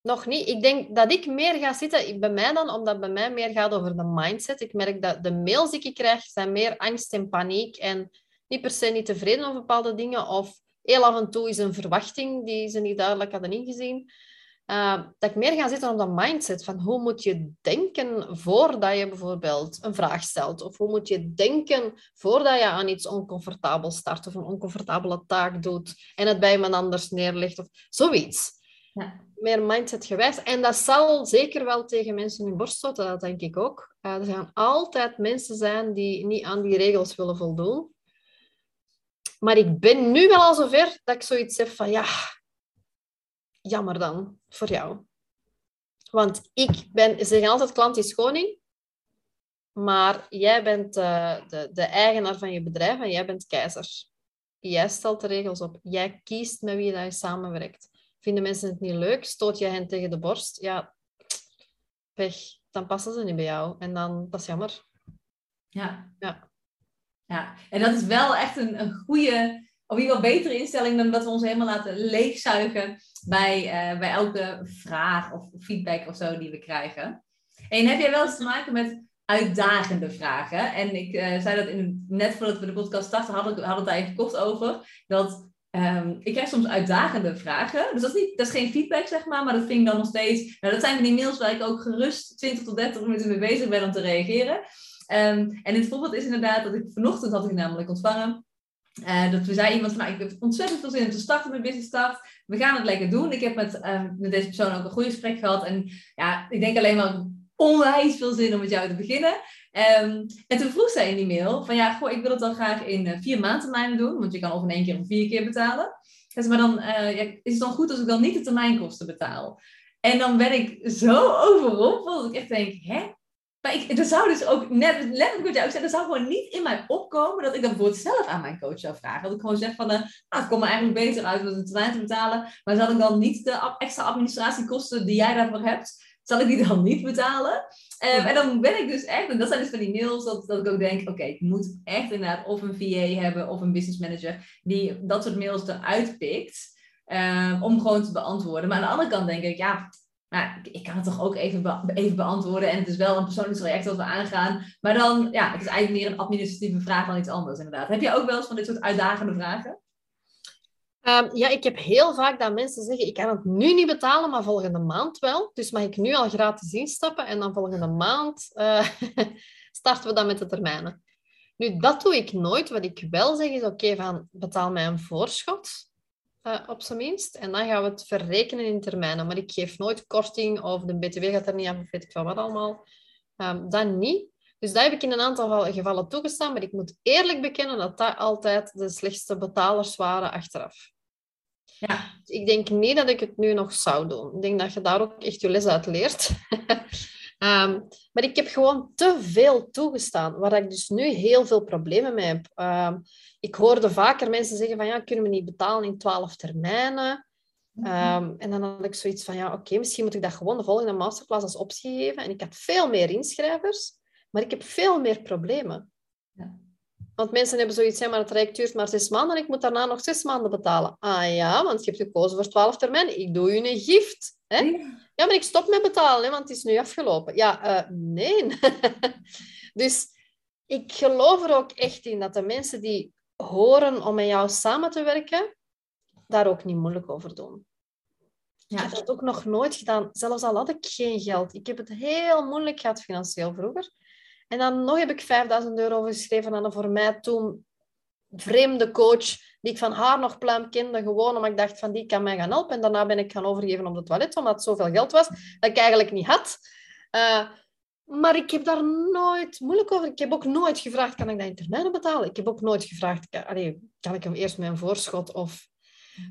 Nog niet. Ik denk dat ik meer ga zitten bij mij dan, omdat het bij mij meer gaat over de mindset. Ik merk dat de mails die ik krijg, zijn meer angst en paniek en niet per se niet tevreden over bepaalde dingen of heel af en toe is een verwachting die ze niet duidelijk hadden ingezien. Uh, dat ik meer ga zitten op dat mindset van hoe moet je denken voordat je bijvoorbeeld een vraag stelt. Of hoe moet je denken voordat je aan iets oncomfortabels start of een oncomfortabele taak doet en het bij iemand anders neerlegt of zoiets. Ja. Meer mindset gewijs. En dat zal zeker wel tegen mensen hun borst stoten, dat denk ik ook. Uh, er gaan altijd mensen zijn die niet aan die regels willen voldoen. Maar ik ben nu wel al zover dat ik zoiets heb van ja, jammer dan voor jou. Want ik ben, ze zeggen altijd klant is koning. Maar jij bent uh, de, de eigenaar van je bedrijf en jij bent keizer. Jij stelt de regels op. Jij kiest met wie je samenwerkt. Vinden mensen het niet leuk? Stoot je hen tegen de borst? Ja, pech. Dan passen ze niet bij jou. En dan, dat is jammer. Ja. Ja. ja. En dat is wel echt een, een goede, of in ieder geval betere instelling dan dat we ons helemaal laten leegzuigen bij, uh, bij elke vraag of feedback of zo die we krijgen. En heb jij wel eens te maken met uitdagende vragen. En ik uh, zei dat in, net voordat we de podcast starten, hadden we het daar even kort over. Dat um, ik krijg soms uitdagende vragen. Dus dat is, niet, dat is geen feedback, zeg maar, maar dat vind ik dan nog steeds. Nou, dat zijn van die mails waar ik ook gerust 20 tot 30 minuten mee bezig ben om te reageren. Um, en het voorbeeld is inderdaad dat ik vanochtend had ik namelijk ontvangen. Uh, dat we zei iemand van, nou, ik heb ontzettend veel zin om te starten met Business Start. We gaan het lekker doen. Ik heb met, uh, met deze persoon ook een goed gesprek gehad. En ja, ik denk alleen maar onwijs veel zin om met jou te beginnen. Um, en toen vroeg zij in die mail van ja, goh, ik wil het dan graag in uh, vier maandtermijnen doen, want je kan of in één keer of vier keer betalen. Dus, maar dan uh, ja, is het dan goed als ik dan niet de termijnkosten betaal. En dan ben ik zo [LAUGHS] overrompeld dat ik echt denk, hè? Maar ik, er zou dus ook, net letterlijk wat jij ook zei, er zou gewoon niet in mij opkomen dat ik dat bijvoorbeeld zelf aan mijn coach zou vragen. Dat ik gewoon zeg van, uh, nou, het komt me eigenlijk beter uit om een termijn te betalen, maar zal ik dan niet de extra administratiekosten die jij daarvoor hebt, zal ik die dan niet betalen? Um, en dan ben ik dus echt, en dat zijn dus van die mails, dat, dat ik ook denk, oké, ik moet echt inderdaad of een VA hebben of een business manager die dat soort mails eruit pikt, um, om gewoon te beantwoorden. Maar aan de andere kant denk ik, ja, nou, ik kan het toch ook even, even beantwoorden. En het is wel een persoonlijk traject dat we aangaan. Maar dan, ja, het is eigenlijk meer een administratieve vraag dan iets anders, inderdaad. Heb je ook wel eens van dit soort uitdagende vragen? Um, ja, ik heb heel vaak dat mensen zeggen, ik kan het nu niet betalen, maar volgende maand wel. Dus mag ik nu al gratis instappen en dan volgende maand uh, [LAUGHS] starten we dan met de termijnen. Nu, dat doe ik nooit. Wat ik wel zeg is, oké, van betaal mij een voorschot, uh, op zijn minst. En dan gaan we het verrekenen in termijnen. Maar ik geef nooit korting of de btw gaat er niet af, of weet ik van wat allemaal. Um, dat niet. Dus dat heb ik in een aantal gevallen toegestaan, maar ik moet eerlijk bekennen dat dat altijd de slechtste betalers waren achteraf. Ja. Ik denk niet dat ik het nu nog zou doen. Ik denk dat je daar ook echt je les uit leert. [LAUGHS] um, maar ik heb gewoon te veel toegestaan, waar ik dus nu heel veel problemen mee heb. Um, ik hoorde vaker mensen zeggen van ja, kunnen we niet betalen in twaalf termijnen? Um, en dan had ik zoiets van ja, oké, okay, misschien moet ik dat gewoon de volgende masterclass als optie geven. En ik had veel meer inschrijvers, maar ik heb veel meer problemen. Ja. Want mensen hebben zoiets, maar het Rijk duurt maar zes maanden en ik moet daarna nog zes maanden betalen. Ah ja, want je hebt gekozen voor twaalf termijn. Ik doe je een gift. Hè? Ja, maar ik stop met betalen, hè, want het is nu afgelopen. Ja, uh, nee. [LAUGHS] dus ik geloof er ook echt in dat de mensen die horen om met jou samen te werken, daar ook niet moeilijk over doen. Ja. Ik heb dat ook nog nooit gedaan, zelfs al had ik geen geld. Ik heb het heel moeilijk gehad financieel vroeger. En dan nog heb ik 5000 euro geschreven aan een voor mij toen vreemde coach, die ik van haar nog pluim kende, gewoon omdat ik dacht van die kan mij gaan helpen. En daarna ben ik gaan overgeven op het toilet, omdat het zoveel geld was dat ik eigenlijk niet had. Uh, maar ik heb daar nooit moeilijk over. Ik heb ook nooit gevraagd, kan ik dat in termijnen betalen? Ik heb ook nooit gevraagd, kan, ik hem eerst een voorschot of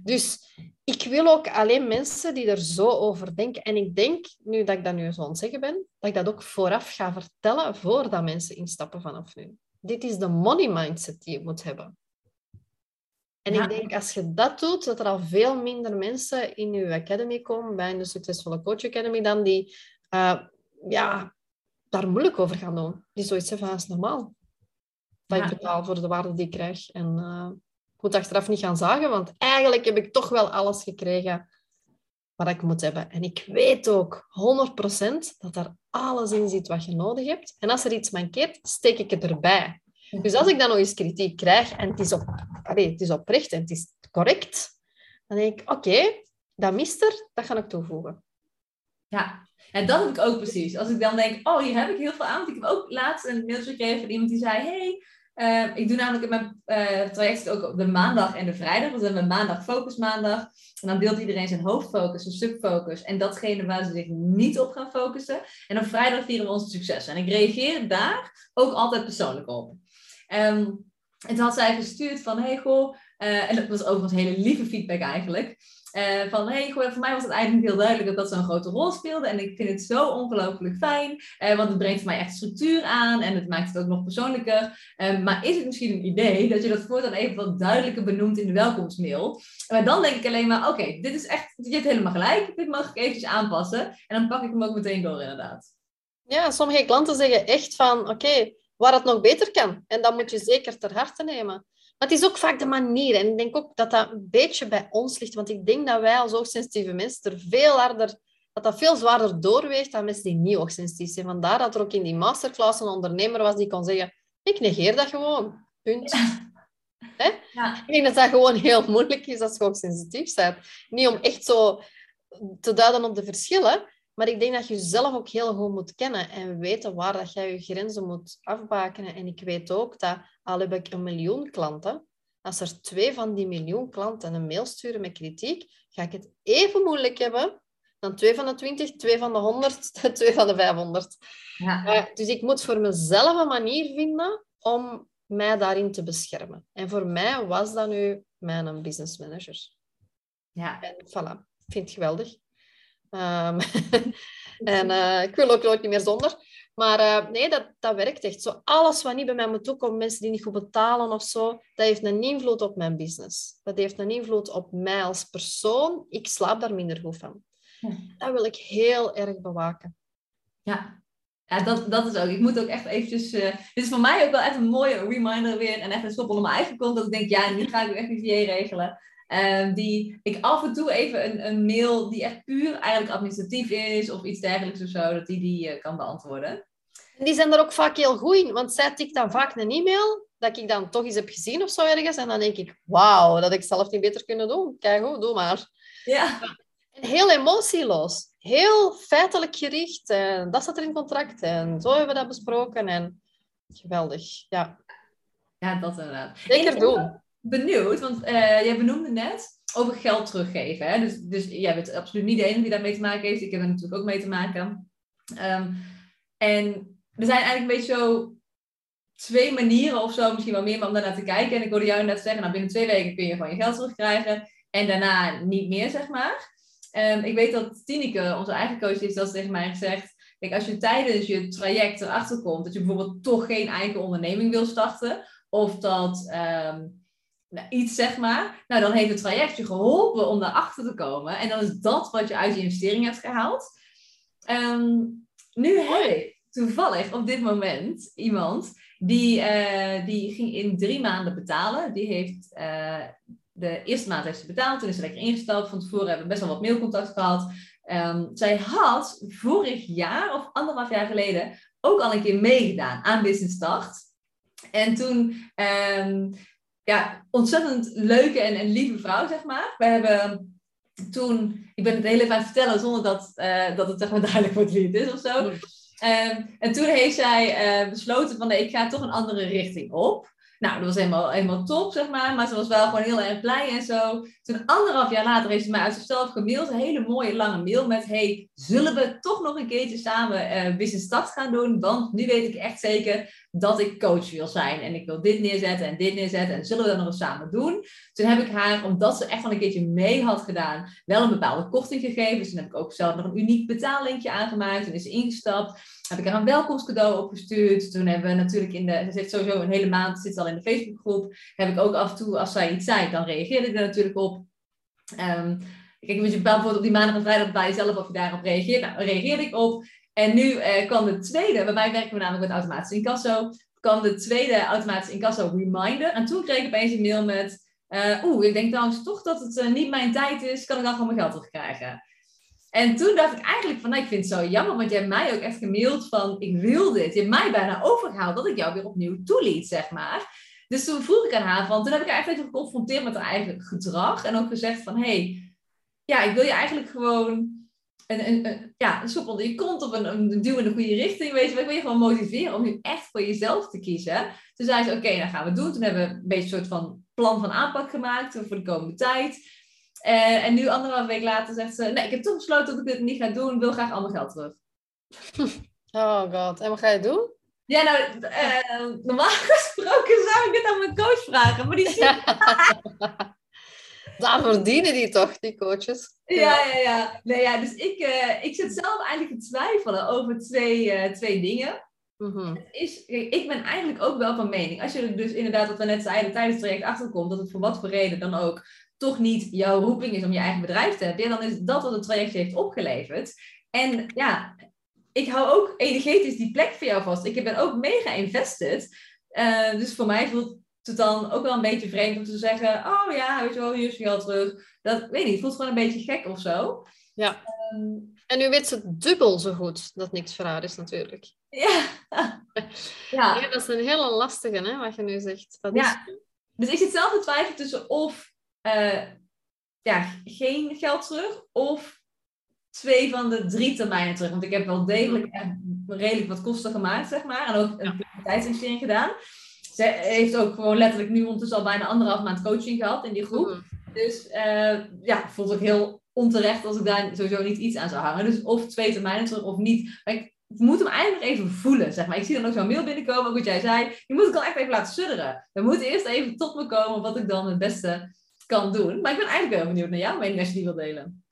dus ik wil ook alleen mensen die er zo over denken. En ik denk, nu dat ik dat nu zo aan het zeggen ben, dat ik dat ook vooraf ga vertellen voordat mensen instappen vanaf nu. Dit is de money mindset die je moet hebben. En ik denk, als je dat doet, dat er al veel minder mensen in je academy komen, bij de Succesvolle Coach Academy, dan die uh, ja, daar moeilijk over gaan doen. Die zoiets zeggen van, dat is normaal. Dat ik betaal voor de waarde die ik krijg. En uh, moet achteraf niet gaan zagen, want eigenlijk heb ik toch wel alles gekregen wat ik moet hebben. En ik weet ook 100% dat er alles in zit wat je nodig hebt. En als er iets mankeert, steek ik het erbij. Dus als ik dan nog eens kritiek krijg en het is, op, allez, het is oprecht en het is correct, dan denk ik, oké, dat mist er, dat ga ik toevoegen. Ja, en dat heb ik ook precies. Als ik dan denk, oh, hier heb ik heel veel aan. Want ik heb ook laatst een mailtje gekregen van iemand die zei, hey, uh, ik doe namelijk in mijn uh, traject ook op de maandag en de vrijdag. Dus we hebben maandag focus maandag. En dan deelt iedereen zijn hoofdfocus, zijn subfocus en datgene waar ze zich niet op gaan focussen. En op vrijdag vieren we onze successen. En ik reageer daar ook altijd persoonlijk op. En toen had zij gestuurd van, hey goh, uh, en dat was overigens hele lieve feedback eigenlijk. Uh, van hey, voor mij was het eigenlijk heel duidelijk dat dat zo'n grote rol speelde. En ik vind het zo ongelooflijk fijn. Uh, want het brengt voor mij echt structuur aan. En het maakt het ook nog persoonlijker. Uh, maar is het misschien een idee dat je dat voortaan even wat duidelijker benoemt in de welkomstmail? Maar dan denk ik alleen maar, oké, dit is echt, je hebt helemaal gelijk. Dit mag ik eventjes aanpassen. En dan pak ik hem ook meteen door inderdaad. Ja, sommige klanten zeggen echt van, oké, waar het nog beter kan. En dat moet je zeker ter harte nemen. Maar het is ook vaak de manier. En ik denk ook dat dat een beetje bij ons ligt. Want ik denk dat wij als hoogsensitieve mensen er veel harder... Dat dat veel zwaarder doorweegt dan mensen die niet hoogsensitief zijn. Vandaar dat er ook in die masterclass een ondernemer was die kon zeggen... Ik negeer dat gewoon. Punt. Hè? Ja. Ik denk dat dat gewoon heel moeilijk is als je hoogsensitief bent. Niet om echt zo te duiden op de verschillen. Maar ik denk dat je jezelf ook heel goed moet kennen en weten waar dat jij je grenzen moet afbakenen. En ik weet ook dat, al heb ik een miljoen klanten, als er twee van die miljoen klanten een mail sturen met kritiek, ga ik het even moeilijk hebben dan twee van de twintig, twee van de honderd, [LAUGHS] twee van de vijfhonderd. Ja. dus ik moet voor mezelf een manier vinden om mij daarin te beschermen. En voor mij was dat nu mijn business manager. Ja. En voilà, ik vind het geweldig. Um, [LAUGHS] en uh, ik wil ook nooit niet meer zonder. Maar uh, nee, dat, dat werkt echt. Zo, alles wat niet bij mij moet toekomen, mensen die niet goed betalen of zo, dat heeft een invloed op mijn business. Dat heeft een invloed op mij als persoon. Ik slaap daar minder goed van. Dat wil ik heel erg bewaken. Ja, ja, dat, dat is ook. Ik moet ook echt eventjes... Uh, dit is voor mij ook wel echt een mooie reminder weer. En echt een onder mijn eigen kont. Dat ik denk, ja, nu ga ik echt een VA regelen. Um, die ik af en toe even een, een mail die echt puur eigenlijk administratief is of iets dergelijks of zo, dat die die uh, kan beantwoorden. Die zijn er ook vaak heel goed in, want zij tikt dan vaak een e-mail dat ik dan toch eens heb gezien of zo ergens. En dan denk ik, wauw, dat ik zelf niet beter kunnen doen. Kijk goed, doe maar. Ja. En heel emotieloos. Heel feitelijk gericht. En dat staat er in contract. En zo hebben we dat besproken. En geweldig, ja. Ja, dat inderdaad. Zeker doen benieuwd, want uh, jij benoemde net over geld teruggeven. Hè? Dus, dus jij bent absoluut niet de enige die daarmee te maken heeft. Ik heb er natuurlijk ook mee te maken. Um, en er zijn eigenlijk een beetje zo twee manieren of zo, misschien wel meer, om daarnaar te kijken. En ik hoorde jou net zeggen, nou binnen twee weken kun je gewoon je geld terugkrijgen. En daarna niet meer, zeg maar. Um, ik weet dat Tineke, onze eigen coach, heeft dat tegen mij gezegd. Kijk, als je tijdens je traject erachter komt dat je bijvoorbeeld toch geen eigen onderneming wil starten, of dat nou, iets, zeg maar. Nou, dan heeft het traject je geholpen om daarachter te komen. En dan is dat wat je uit je investering hebt gehaald. Ehm, nu heb ik toevallig op dit moment iemand die, uh, die ging in drie maanden betalen. Die heeft uh, de eerste maand heeft ze betaald. Toen is ze lekker ingestapt. Van tevoren hebben we best wel wat mailcontact gehad. Um, zij had vorig jaar of anderhalf jaar geleden ook al een keer meegedaan aan Business Start. En toen um, ja, ontzettend leuke en, en lieve vrouw, zeg maar. We hebben toen, ik ben het heel even aan het vertellen zonder dat, uh, dat het zeg maar [LAUGHS] duidelijk wordt wie het is of zo. Um, en toen heeft zij uh, besloten van nee, ik ga toch een andere richting op. Nou, dat was helemaal, helemaal top, zeg maar. Maar ze was wel gewoon heel erg blij en zo. Toen anderhalf jaar later heeft ze mij uit zichzelf gemaild. Een hele mooie lange mail met... Hey, zullen we toch nog een keertje samen uh, Business Start gaan doen? Want nu weet ik echt zeker dat ik coach wil zijn. En ik wil dit neerzetten en dit neerzetten. En zullen we dat nog eens samen doen? Toen heb ik haar, omdat ze echt al een keertje mee had gedaan... wel een bepaalde korting gegeven. Dus toen heb ik ook zelf nog een uniek betaallinkje aangemaakt. En is ze ingestapt heb ik haar een welkomstcadeau opgestuurd. Toen hebben we natuurlijk in de, ze zit sowieso een hele maand, zit al in de Facebookgroep. Heb ik ook af en toe, als zij iets zei, dan reageerde ik er natuurlijk op. Um, kijk, je bijvoorbeeld op die maandag en vrijdag bij jezelf of je daarop reageert. Nou, reageerde ik op. En nu uh, kwam de tweede, bij mij werken we namelijk met automatisch incasso, kwam de tweede automatisch incasso reminder. En toen kreeg ik opeens een mail met, uh, oeh, ik denk trouwens toch dat het uh, niet mijn tijd is, kan ik dan gewoon mijn geld terugkrijgen? En toen dacht ik eigenlijk van, nou, ik vind het zo jammer, want je hebt mij ook echt gemaild van, ik wil dit. Je hebt mij bijna overgehaald dat ik jou weer opnieuw toeliet, zeg maar. Dus toen vroeg ik aan haar van, toen heb ik haar eigenlijk geconfronteerd met haar eigen gedrag. En ook gezegd van, hey, ja, ik wil je eigenlijk gewoon een, een, een, ja, een je kont of een, een duw in de goede richting, weet je Ik wil je gewoon motiveren om nu echt voor jezelf te kiezen. Toen zei ze, oké, okay, dan gaan we doen. Toen hebben we een beetje een soort van plan van aanpak gemaakt voor de komende tijd. Uh, en nu anderhalf week later zegt ze, nee, ik heb toch besloten dat ik dit niet ga doen, wil graag al mijn geld terug. [LAUGHS] Oh god, en wat ga je doen? Ja, nou, uh, normaal [LAUGHS] gesproken zou ik dit aan mijn coach vragen, maar die zit... [LAUGHS] Daar verdienen die toch, die coaches? Ja, ja, ja. Nee, ja dus ik, uh, ik zit zelf eigenlijk te twijfelen over twee, uh, twee dingen. Mhm. Is, ik ben eigenlijk ook wel van mening. Als je er dus inderdaad, wat we net zeiden, tijdens het traject achterkomt, dat het voor wat voor reden dan ook toch niet jouw roeping is om je eigen bedrijf te hebben, dan is dat wat het traject heeft opgeleverd. En ja, ik hou ook energetisch die plek voor jou vast. Ik ben ook mega invested. Uh, dus voor mij voelt het dan ook wel een beetje vreemd om te zeggen: Oh ja, weet je wel, hier is geld terug. Dat weet niet, het voelt gewoon een beetje gek of zo. Ja. Um, en nu weet ze dubbel zo goed dat niks voor haar is, natuurlijk. [LAUGHS] Ja. ja. ja. dat is een hele lastige, hè, wat je nu zegt. Dat ja. Is... Dus ik zit zelf te twijfelen tussen of uh, ja, geen geld terug of twee van de drie termijnen terug. Want ik heb wel degelijk echt redelijk wat kosten gemaakt, zeg maar. En ook een ja. tijdsinvestering gedaan. Ze heeft ook gewoon letterlijk nu ondertussen al bijna anderhalf maand coaching gehad in die groep. Mm. Dus uh, ja, voelt ook heel onterecht als ik daar sowieso niet iets aan zou hangen. Dus of twee termijnen terug of niet. Maar ik moet hem eigenlijk even voelen, zeg maar. Ik zie dan ook zo'n mail binnenkomen, ook wat jij zei. Je moet het dan echt even laten sudderen. Dan moet eerst even tot me komen wat ik dan het beste kan doen. Maar ik ben eigenlijk wel benieuwd naar jouw mening als je die wil delen.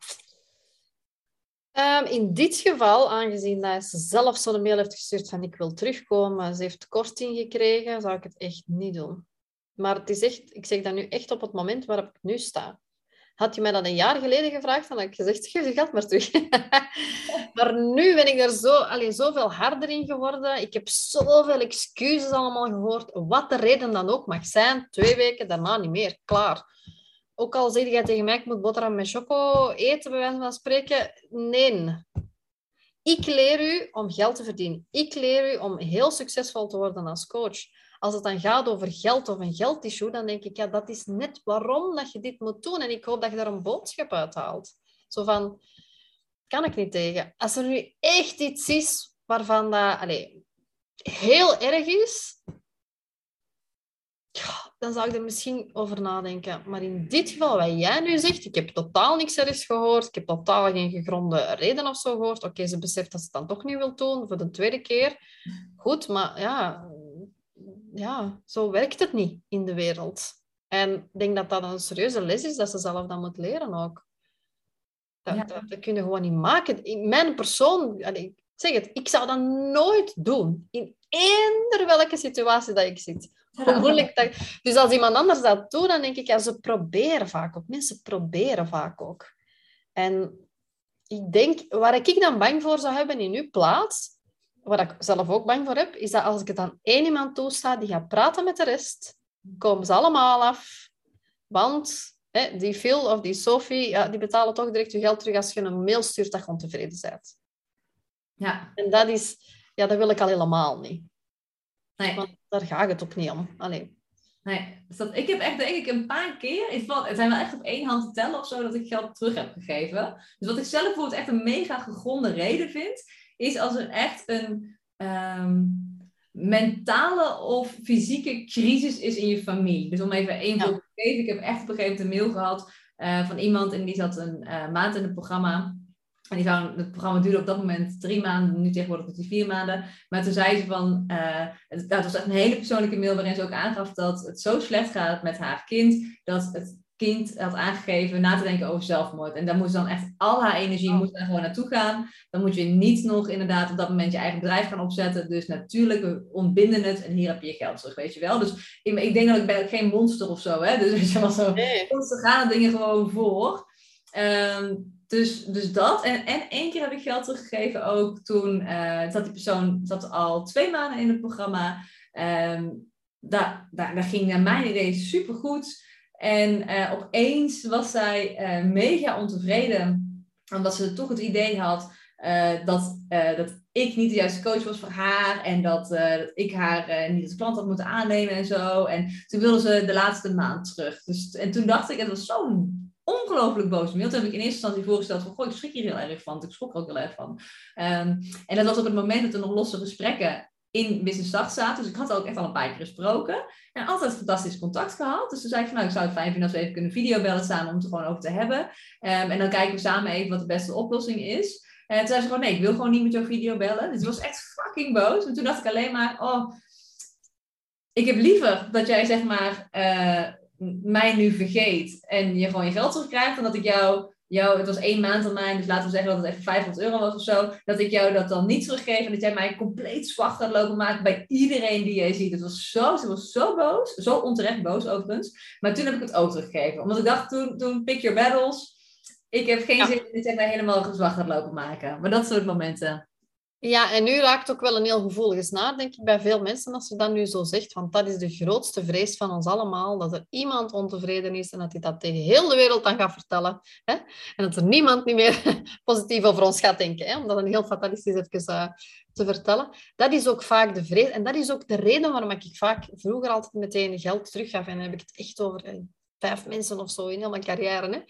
Um, in dit geval, aangezien dat ze zelf zo'n mail heeft gestuurd van ik wil terugkomen, ze heeft korting gekregen, zou ik het echt niet doen. Maar het is echt, ik zeg dat nu echt op het moment waarop ik nu sta. Had je mij dat een jaar geleden gevraagd, dan had ik gezegd, geef je geld maar terug. [LAUGHS] maar nu ben ik er zo, allee, zoveel harder in geworden. Ik heb zoveel excuses allemaal gehoord. Wat de reden dan ook mag zijn. Twee weken daarna niet meer. Klaar. Ook al zeg jij tegen mij, ik moet boterham met choco eten, bij wijze van spreken. Nee. Ik leer u om geld te verdienen. Ik leer u om heel succesvol te worden als coach. Als het dan gaat over geld of een geldissue, dan denk ik, ja, dat is net waarom dat je dit moet doen. En ik hoop dat je daar een boodschap uit haalt. Zo van, kan ik niet tegen. Als er nu echt iets is waarvan dat allez, heel erg is, dan zou ik er misschien over nadenken. Maar in dit geval, wat jij nu zegt, ik heb totaal niks ergens gehoord, ik heb totaal geen gegronde reden of zo gehoord. Oké, ze beseft dat ze het dan toch niet wil doen, voor de tweede keer. Goed, maar ja, ja, zo werkt het niet in de wereld. En ik denk dat dat een serieuze les is dat ze zelf dan moet leren ook. Dat, ja. dat, dat kun je gewoon niet maken. In mijn persoon, ik zeg het, ik zou dat nooit doen. In eender welke situatie dat ik zit. Hoe [LAUGHS] moeilijk dat... Dus als iemand anders dat doet, dan denk ik, ja, ze proberen vaak ook. Mensen proberen vaak ook. En ik denk, waar ik dan bang voor zou hebben in uw plaats, waar ik zelf ook bang voor heb, is dat als ik het aan één iemand toesta, die gaat praten met de rest, komen ze allemaal af. Want hè, die Phil of die Sophie, ja, die betalen toch direct je geld terug als je een mail stuurt dat je ontevreden bent. Ja. En dat is, ja, dat wil ik al helemaal niet. Nee. Want daar gaat het ook niet om. Allee. Nee, dus dat, ik heb echt denk ik een paar keer, het zijn wel echt op één hand te tellen of zo, dat ik geld terug heb gegeven. Dus wat ik zelf bijvoorbeeld echt een mega gegronde reden vind, is als er echt een ehm, mentale of fysieke crisis is in je familie. Dus om even één voorbeeld te geven. Ik heb echt op een gegeven moment een mail gehad uh, van iemand en die zat een uh, maand in het programma. En die zou, het programma duurde op dat moment drie maanden, nu tegenwoordig het vier maanden. Maar toen zei ze van, uh, het, dat was echt een hele persoonlijke mail waarin ze ook aangaf dat het zo slecht gaat met haar kind, dat het kind had aangegeven na te denken over zelfmoord. En daar moest dan echt al haar energie oh. moest daar gewoon naartoe gaan. Dan moet je niet nog inderdaad op dat moment je eigen bedrijf gaan opzetten. Dus natuurlijk, we ontbinden het en hier heb je je geld terug, weet je wel. Dus ik, ik denk dat ik ben geen monster of zo, hè. Dus weet je wel zo, nee. gaan dingen gewoon voor. Um, dus, dus dat. En, en één keer heb ik geld teruggegeven ook. Toen uh, die persoon zat al twee maanden in het programma. Um, daar, daar, ging naar mijn idee supergoed. En uh, opeens was zij uh, mega ontevreden. Omdat ze toch het idee had dat, dat ik niet de juiste coach was voor haar. En dat, dat ik haar niet als klant had moeten aannemen en zo. En toen wilde ze de laatste maand terug. Dus, en toen dacht ik, het was zo'n ongelooflijk boos mail. Toen heb ik in eerste instantie voorgesteld van, goh, ik schrik hier heel erg van. Ik schrok er ook heel erg van. Um, en dat was op het moment dat er nog losse gesprekken in Business Start zaten. Dus ik had ook echt al een paar keer gesproken. En altijd fantastisch contact gehad. Dus toen zei ik van, nou, ik zou het fijn vinden als we even kunnen videobellen samen om het er gewoon over te hebben. Um, en dan kijken we samen even wat de beste oplossing is. En toen zei ze gewoon, nee, ik wil gewoon niet met jou video bellen. Dus ik was echt fucking boos. En toen dacht ik alleen maar, oh, ik heb liever dat jij zeg maar... Uh, mij nu vergeet en je gewoon je geld terugkrijgt, dan dat ik jou, jou het was één maand aan mij, dus laten we zeggen dat het even 500 euro was of zo, dat ik jou dat dan niet teruggeef en dat jij mij compleet zwart gaat lopen maken bij iedereen die jij ziet. Het was zo, ze was zo boos, zo onterecht boos overigens, maar toen heb ik het ook teruggegeven. Omdat ik dacht, toen, toen pick your battles, ik heb geen zin in dat jij mij helemaal zwart gaat lopen maken. Maar dat soort momenten. Ja, en nu raakt ook wel een heel gevoelige snaar, denk ik, bij veel mensen als je dat nu zo zegt. Want dat is de grootste vrees van ons allemaal, dat er iemand ontevreden is en dat hij dat tegen heel de wereld dan gaat vertellen. Hè? En dat er niemand niet meer [LAUGHS] positief over ons gaat denken, hè? om dat een heel fatalistisch even uh, te vertellen. Dat is ook vaak de vrees. En dat is ook de reden waarom ik vaak vroeger altijd meteen geld teruggaf. En dan heb ik het echt over eh, vijf mensen of zo in heel mijn carrière. Hè?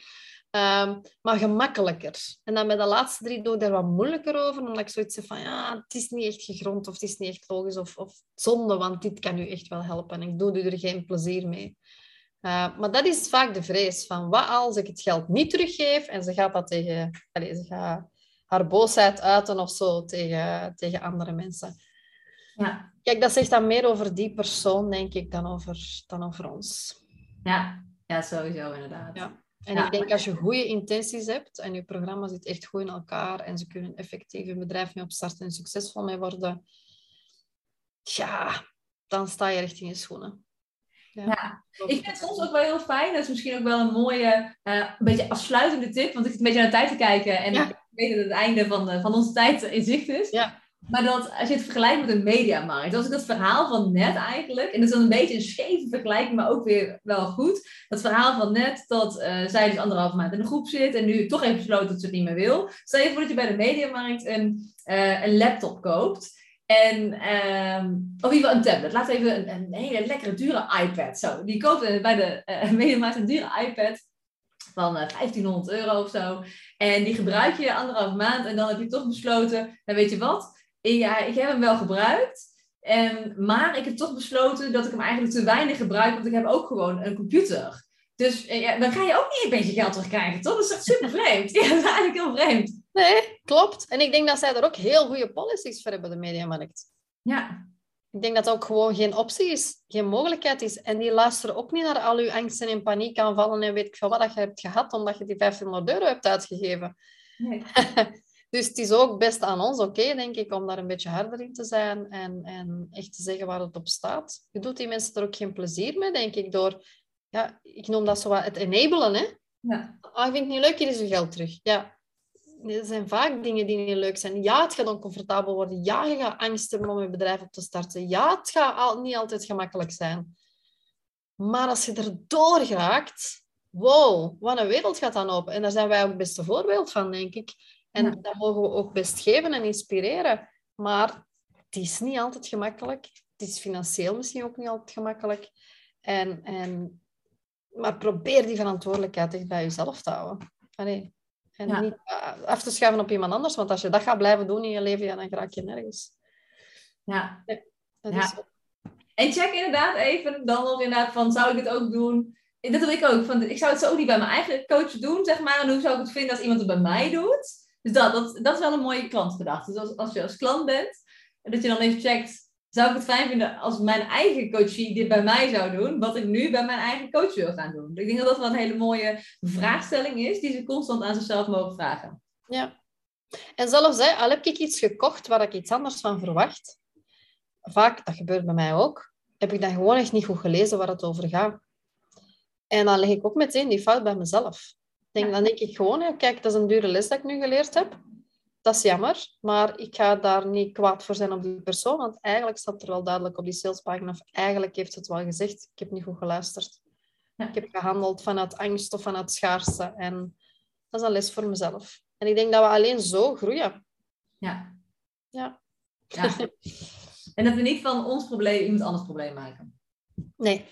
Um, maar gemakkelijker. En dan bij de laatste drie doe ik daar wat moeilijker over, omdat ik zoiets heb van, ja, het is niet echt gegrond of het is niet echt logisch of, of zonde, want dit kan u echt wel helpen. En ik doe er geen plezier mee. Uh, maar dat is vaak de vrees van, wat als ik het geld niet teruggeef en ze gaat dat tegen, allez, ze gaat haar boosheid uiten of zo tegen, tegen andere mensen. Ja. Kijk, dat zegt dan meer over die persoon, denk ik, dan over, dan over ons. Ja, ja sowieso inderdaad. Ja. En ik denk als je goede intenties hebt en je programma zit echt goed in elkaar en ze kunnen effectief een bedrijf mee opstarten en succesvol mee worden, ja, dan sta je echt in je schoenen. Ja. ja. ik vind het soms ook wel heel fijn. Dat is misschien ook wel een mooie, uh, een beetje afsluitende tip. Want ik zit een beetje naar de tijd te kijken. En ik weet dat het einde van, van onze tijd in zicht is. Ja. Maar dat, als je het vergelijkt met een mediamarkt, als ik dat verhaal van net eigenlijk, en dat is dan een beetje een scheve vergelijking, maar ook weer wel goed. Dat verhaal van net, dat uh, zij dus anderhalf maand in de groep zit en nu toch heeft besloten dat ze het niet meer wil. Stel je voor dat je bij de mediamarkt een, uh, een laptop koopt. En, um, of in ieder geval een tablet. Laat even een, hele lekkere dure iPad. Zo, die koopt bij de uh, [LAUGHS] mediamarkt een dure iPad van 1500 euro of zo. En die gebruik je anderhalf maand en dan heb je toch besloten, nou weet je wat, ja, ik heb hem wel gebruikt. En, maar ik heb toch besloten dat ik hem eigenlijk te weinig gebruik, want ik heb ook gewoon een computer. Dus eh, ja, dan ga je ook niet een beetje geld terugkrijgen, toch? Dat is echt super vreemd. [LAUGHS] Ja, dat is eigenlijk heel vreemd. Nee, klopt. En ik denk dat zij er ook heel goede policies voor hebben, de mediamarkt. Ja. Ik denk dat dat ook gewoon geen optie is, geen mogelijkheid is. En die luisteren ook niet naar al uw angsten en paniekaanvallen en weet ik veel wat dat je hebt gehad, omdat je die 1500 euro hebt uitgegeven. Nee. [LAUGHS] Dus het is ook best aan ons, oké, denk ik, om daar een beetje harder in te zijn en, en echt te zeggen waar het op staat. Je doet die mensen er ook geen plezier mee, denk ik, door... Ja, ik noem dat zo wat het enabelen, hè. Ja. Ah, ik vind het niet leuk, hier is je geld terug. Ja, er zijn vaak dingen die niet leuk zijn. Ja, het gaat oncomfortabel worden. Ja, je gaat angst hebben om je bedrijf op te starten. Ja, het gaat al, niet altijd gemakkelijk zijn. Maar als je erdoor raakt, wow, wat een wereld gaat dan open. En daar zijn wij ook het beste voorbeeld van, denk ik. En dat mogen we ook best geven en inspireren. Maar het is niet altijd gemakkelijk. Het is financieel misschien ook niet altijd gemakkelijk. En, en, maar probeer die verantwoordelijkheid echt bij jezelf te houden. En niet af te schuiven op iemand anders. Want als je dat gaat blijven doen in je leven, ja, dan raak je nergens. Ja. dat ja. Is... En check inderdaad even dan nog inderdaad van, zou ik het ook doen? Dat doe ik ook. Van, ik zou het zo niet bij mijn eigen coach doen, zeg maar. En hoe zou ik het vinden als iemand het bij mij doet? Dus dat, dat, is wel een mooie klantgedachte. Dus als, als je als klant bent, dat je dan even checkt, zou ik het fijn vinden als mijn eigen coachie dit bij mij zou doen, wat ik nu bij mijn eigen coach wil gaan doen. Ik denk dat dat wel een hele mooie vraagstelling is, die ze constant aan zichzelf mogen vragen. Ja. En zelfs, hè, al heb ik iets gekocht waar ik iets anders van verwacht, vaak, dat gebeurt bij mij ook, heb ik dan gewoon echt niet goed gelezen waar het over gaat. En dan leg ik ook meteen die fout bij mezelf denk, dan denk ik gewoon, ja, kijk, dat is een dure les dat ik nu geleerd heb. Dat is jammer, maar ik ga daar niet kwaad voor zijn op die persoon, want eigenlijk staat er wel duidelijk op die salespagina, of eigenlijk heeft het wel gezegd, ik heb niet goed geluisterd. Ik heb gehandeld vanuit angst of vanuit schaarste. En dat is een les voor mezelf. En ik denk dat we alleen zo groeien. Ja. Ja. ja. En dat we niet van ons probleem iemand anders probleem maken. Nee.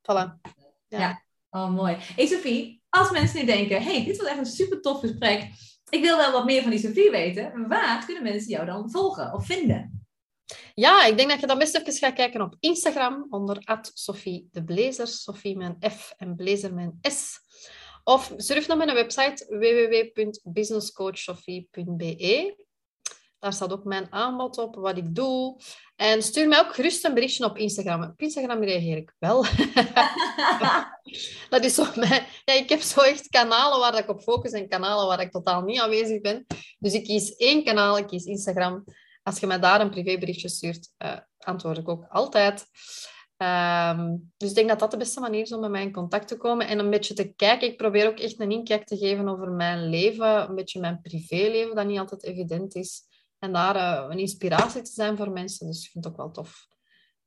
Voilà. Ja. ja. Oh, mooi. Hey Sophie, als mensen nu denken, hey, dit was echt een super tof gesprek. Ik wil wel wat meer van die Sophie weten. Waar kunnen mensen jou dan volgen of vinden? Ja, ik denk dat je dan best even gaat kijken op Instagram onder Sophie de Blazer. Sophie een F en Blazer een S. Of surf naar mijn website www.businesscoachsophie.be. Daar staat ook mijn aanbod op, wat ik doe. En stuur mij ook gerust een berichtje op Instagram. Op Instagram reageer ik wel. [LAUGHS] dat is zo mijn... Ja, ik heb zo echt kanalen waar ik op focus en kanalen waar ik totaal niet aanwezig ben. Dus ik kies één kanaal, ik kies Instagram. Als je mij daar een privéberichtje stuurt, uh, antwoord ik ook altijd. Ehm, dus ik denk dat dat de beste manier is om met mij in contact te komen en een beetje te kijken. Ik probeer ook echt een inkijk te geven over mijn leven, een beetje mijn privéleven, dat niet altijd evident is. En daar uh, een inspiratie te zijn voor mensen. Dus ik vind het ook wel tof.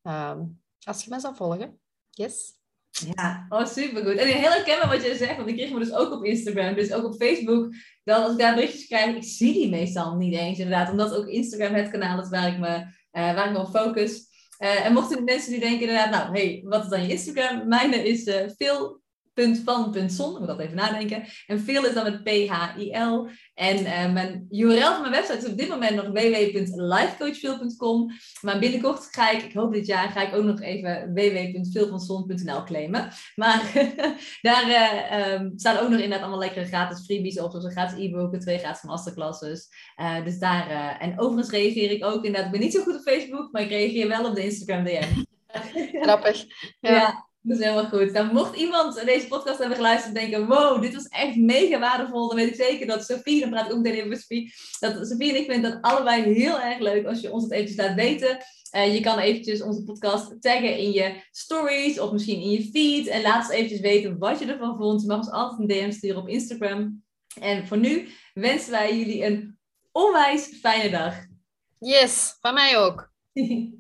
Ehm, als je mij zou volgen. Yes. Ja, oh, supergoed. En heel herkenbaar wat je zegt, want ik kreeg me dus ook op Instagram, dus ook op Facebook. Dan als ik daar berichtjes krijg, ik zie die meestal niet eens inderdaad. Omdat ook Instagram het kanaal is waar ik me, uh, waar ik me op focus. Uh, en mochten mensen die denken inderdaad, nou, hey, wat is dan je Instagram? Mijne is veel punt van punt zon. Ik moet dat even nadenken. En veel is dan met P-H-I-L. En uh, mijn URL van mijn website is op dit moment nog www.lifecoachphil.com. Maar binnenkort ga ik, ik hoop dit jaar, ga ik ook nog even www.veelvanzon.nl claimen. Maar [LAUGHS] daar uh, um, staan ook nog inderdaad allemaal lekkere gratis freebies op. Zoals een gratis e-book, twee gratis masterclasses. Uh, dus daar, en overigens reageer ik ook inderdaad. Ik ben niet zo goed op Facebook, maar ik reageer wel op de Instagram DM. [LAUGHS] Grappig. ja. ja. Dat is helemaal goed. Dan mocht iemand deze podcast hebben geluisterd en denken, wow, dit was echt mega waardevol. Dan weet ik zeker dat Sophie, dan praat ik ook meteen even met Sophie, dat Sophie en ik vinden dat allebei heel erg leuk als je ons het eventjes laat weten. Uh, je kan eventjes onze podcast taggen in je stories of misschien in je feed. En laat ons eventjes weten wat je ervan vond. Je mag ons altijd een DM sturen op Instagram. En voor nu wensen wij jullie een onwijs fijne dag. Yes, van mij ook. [LAUGHS]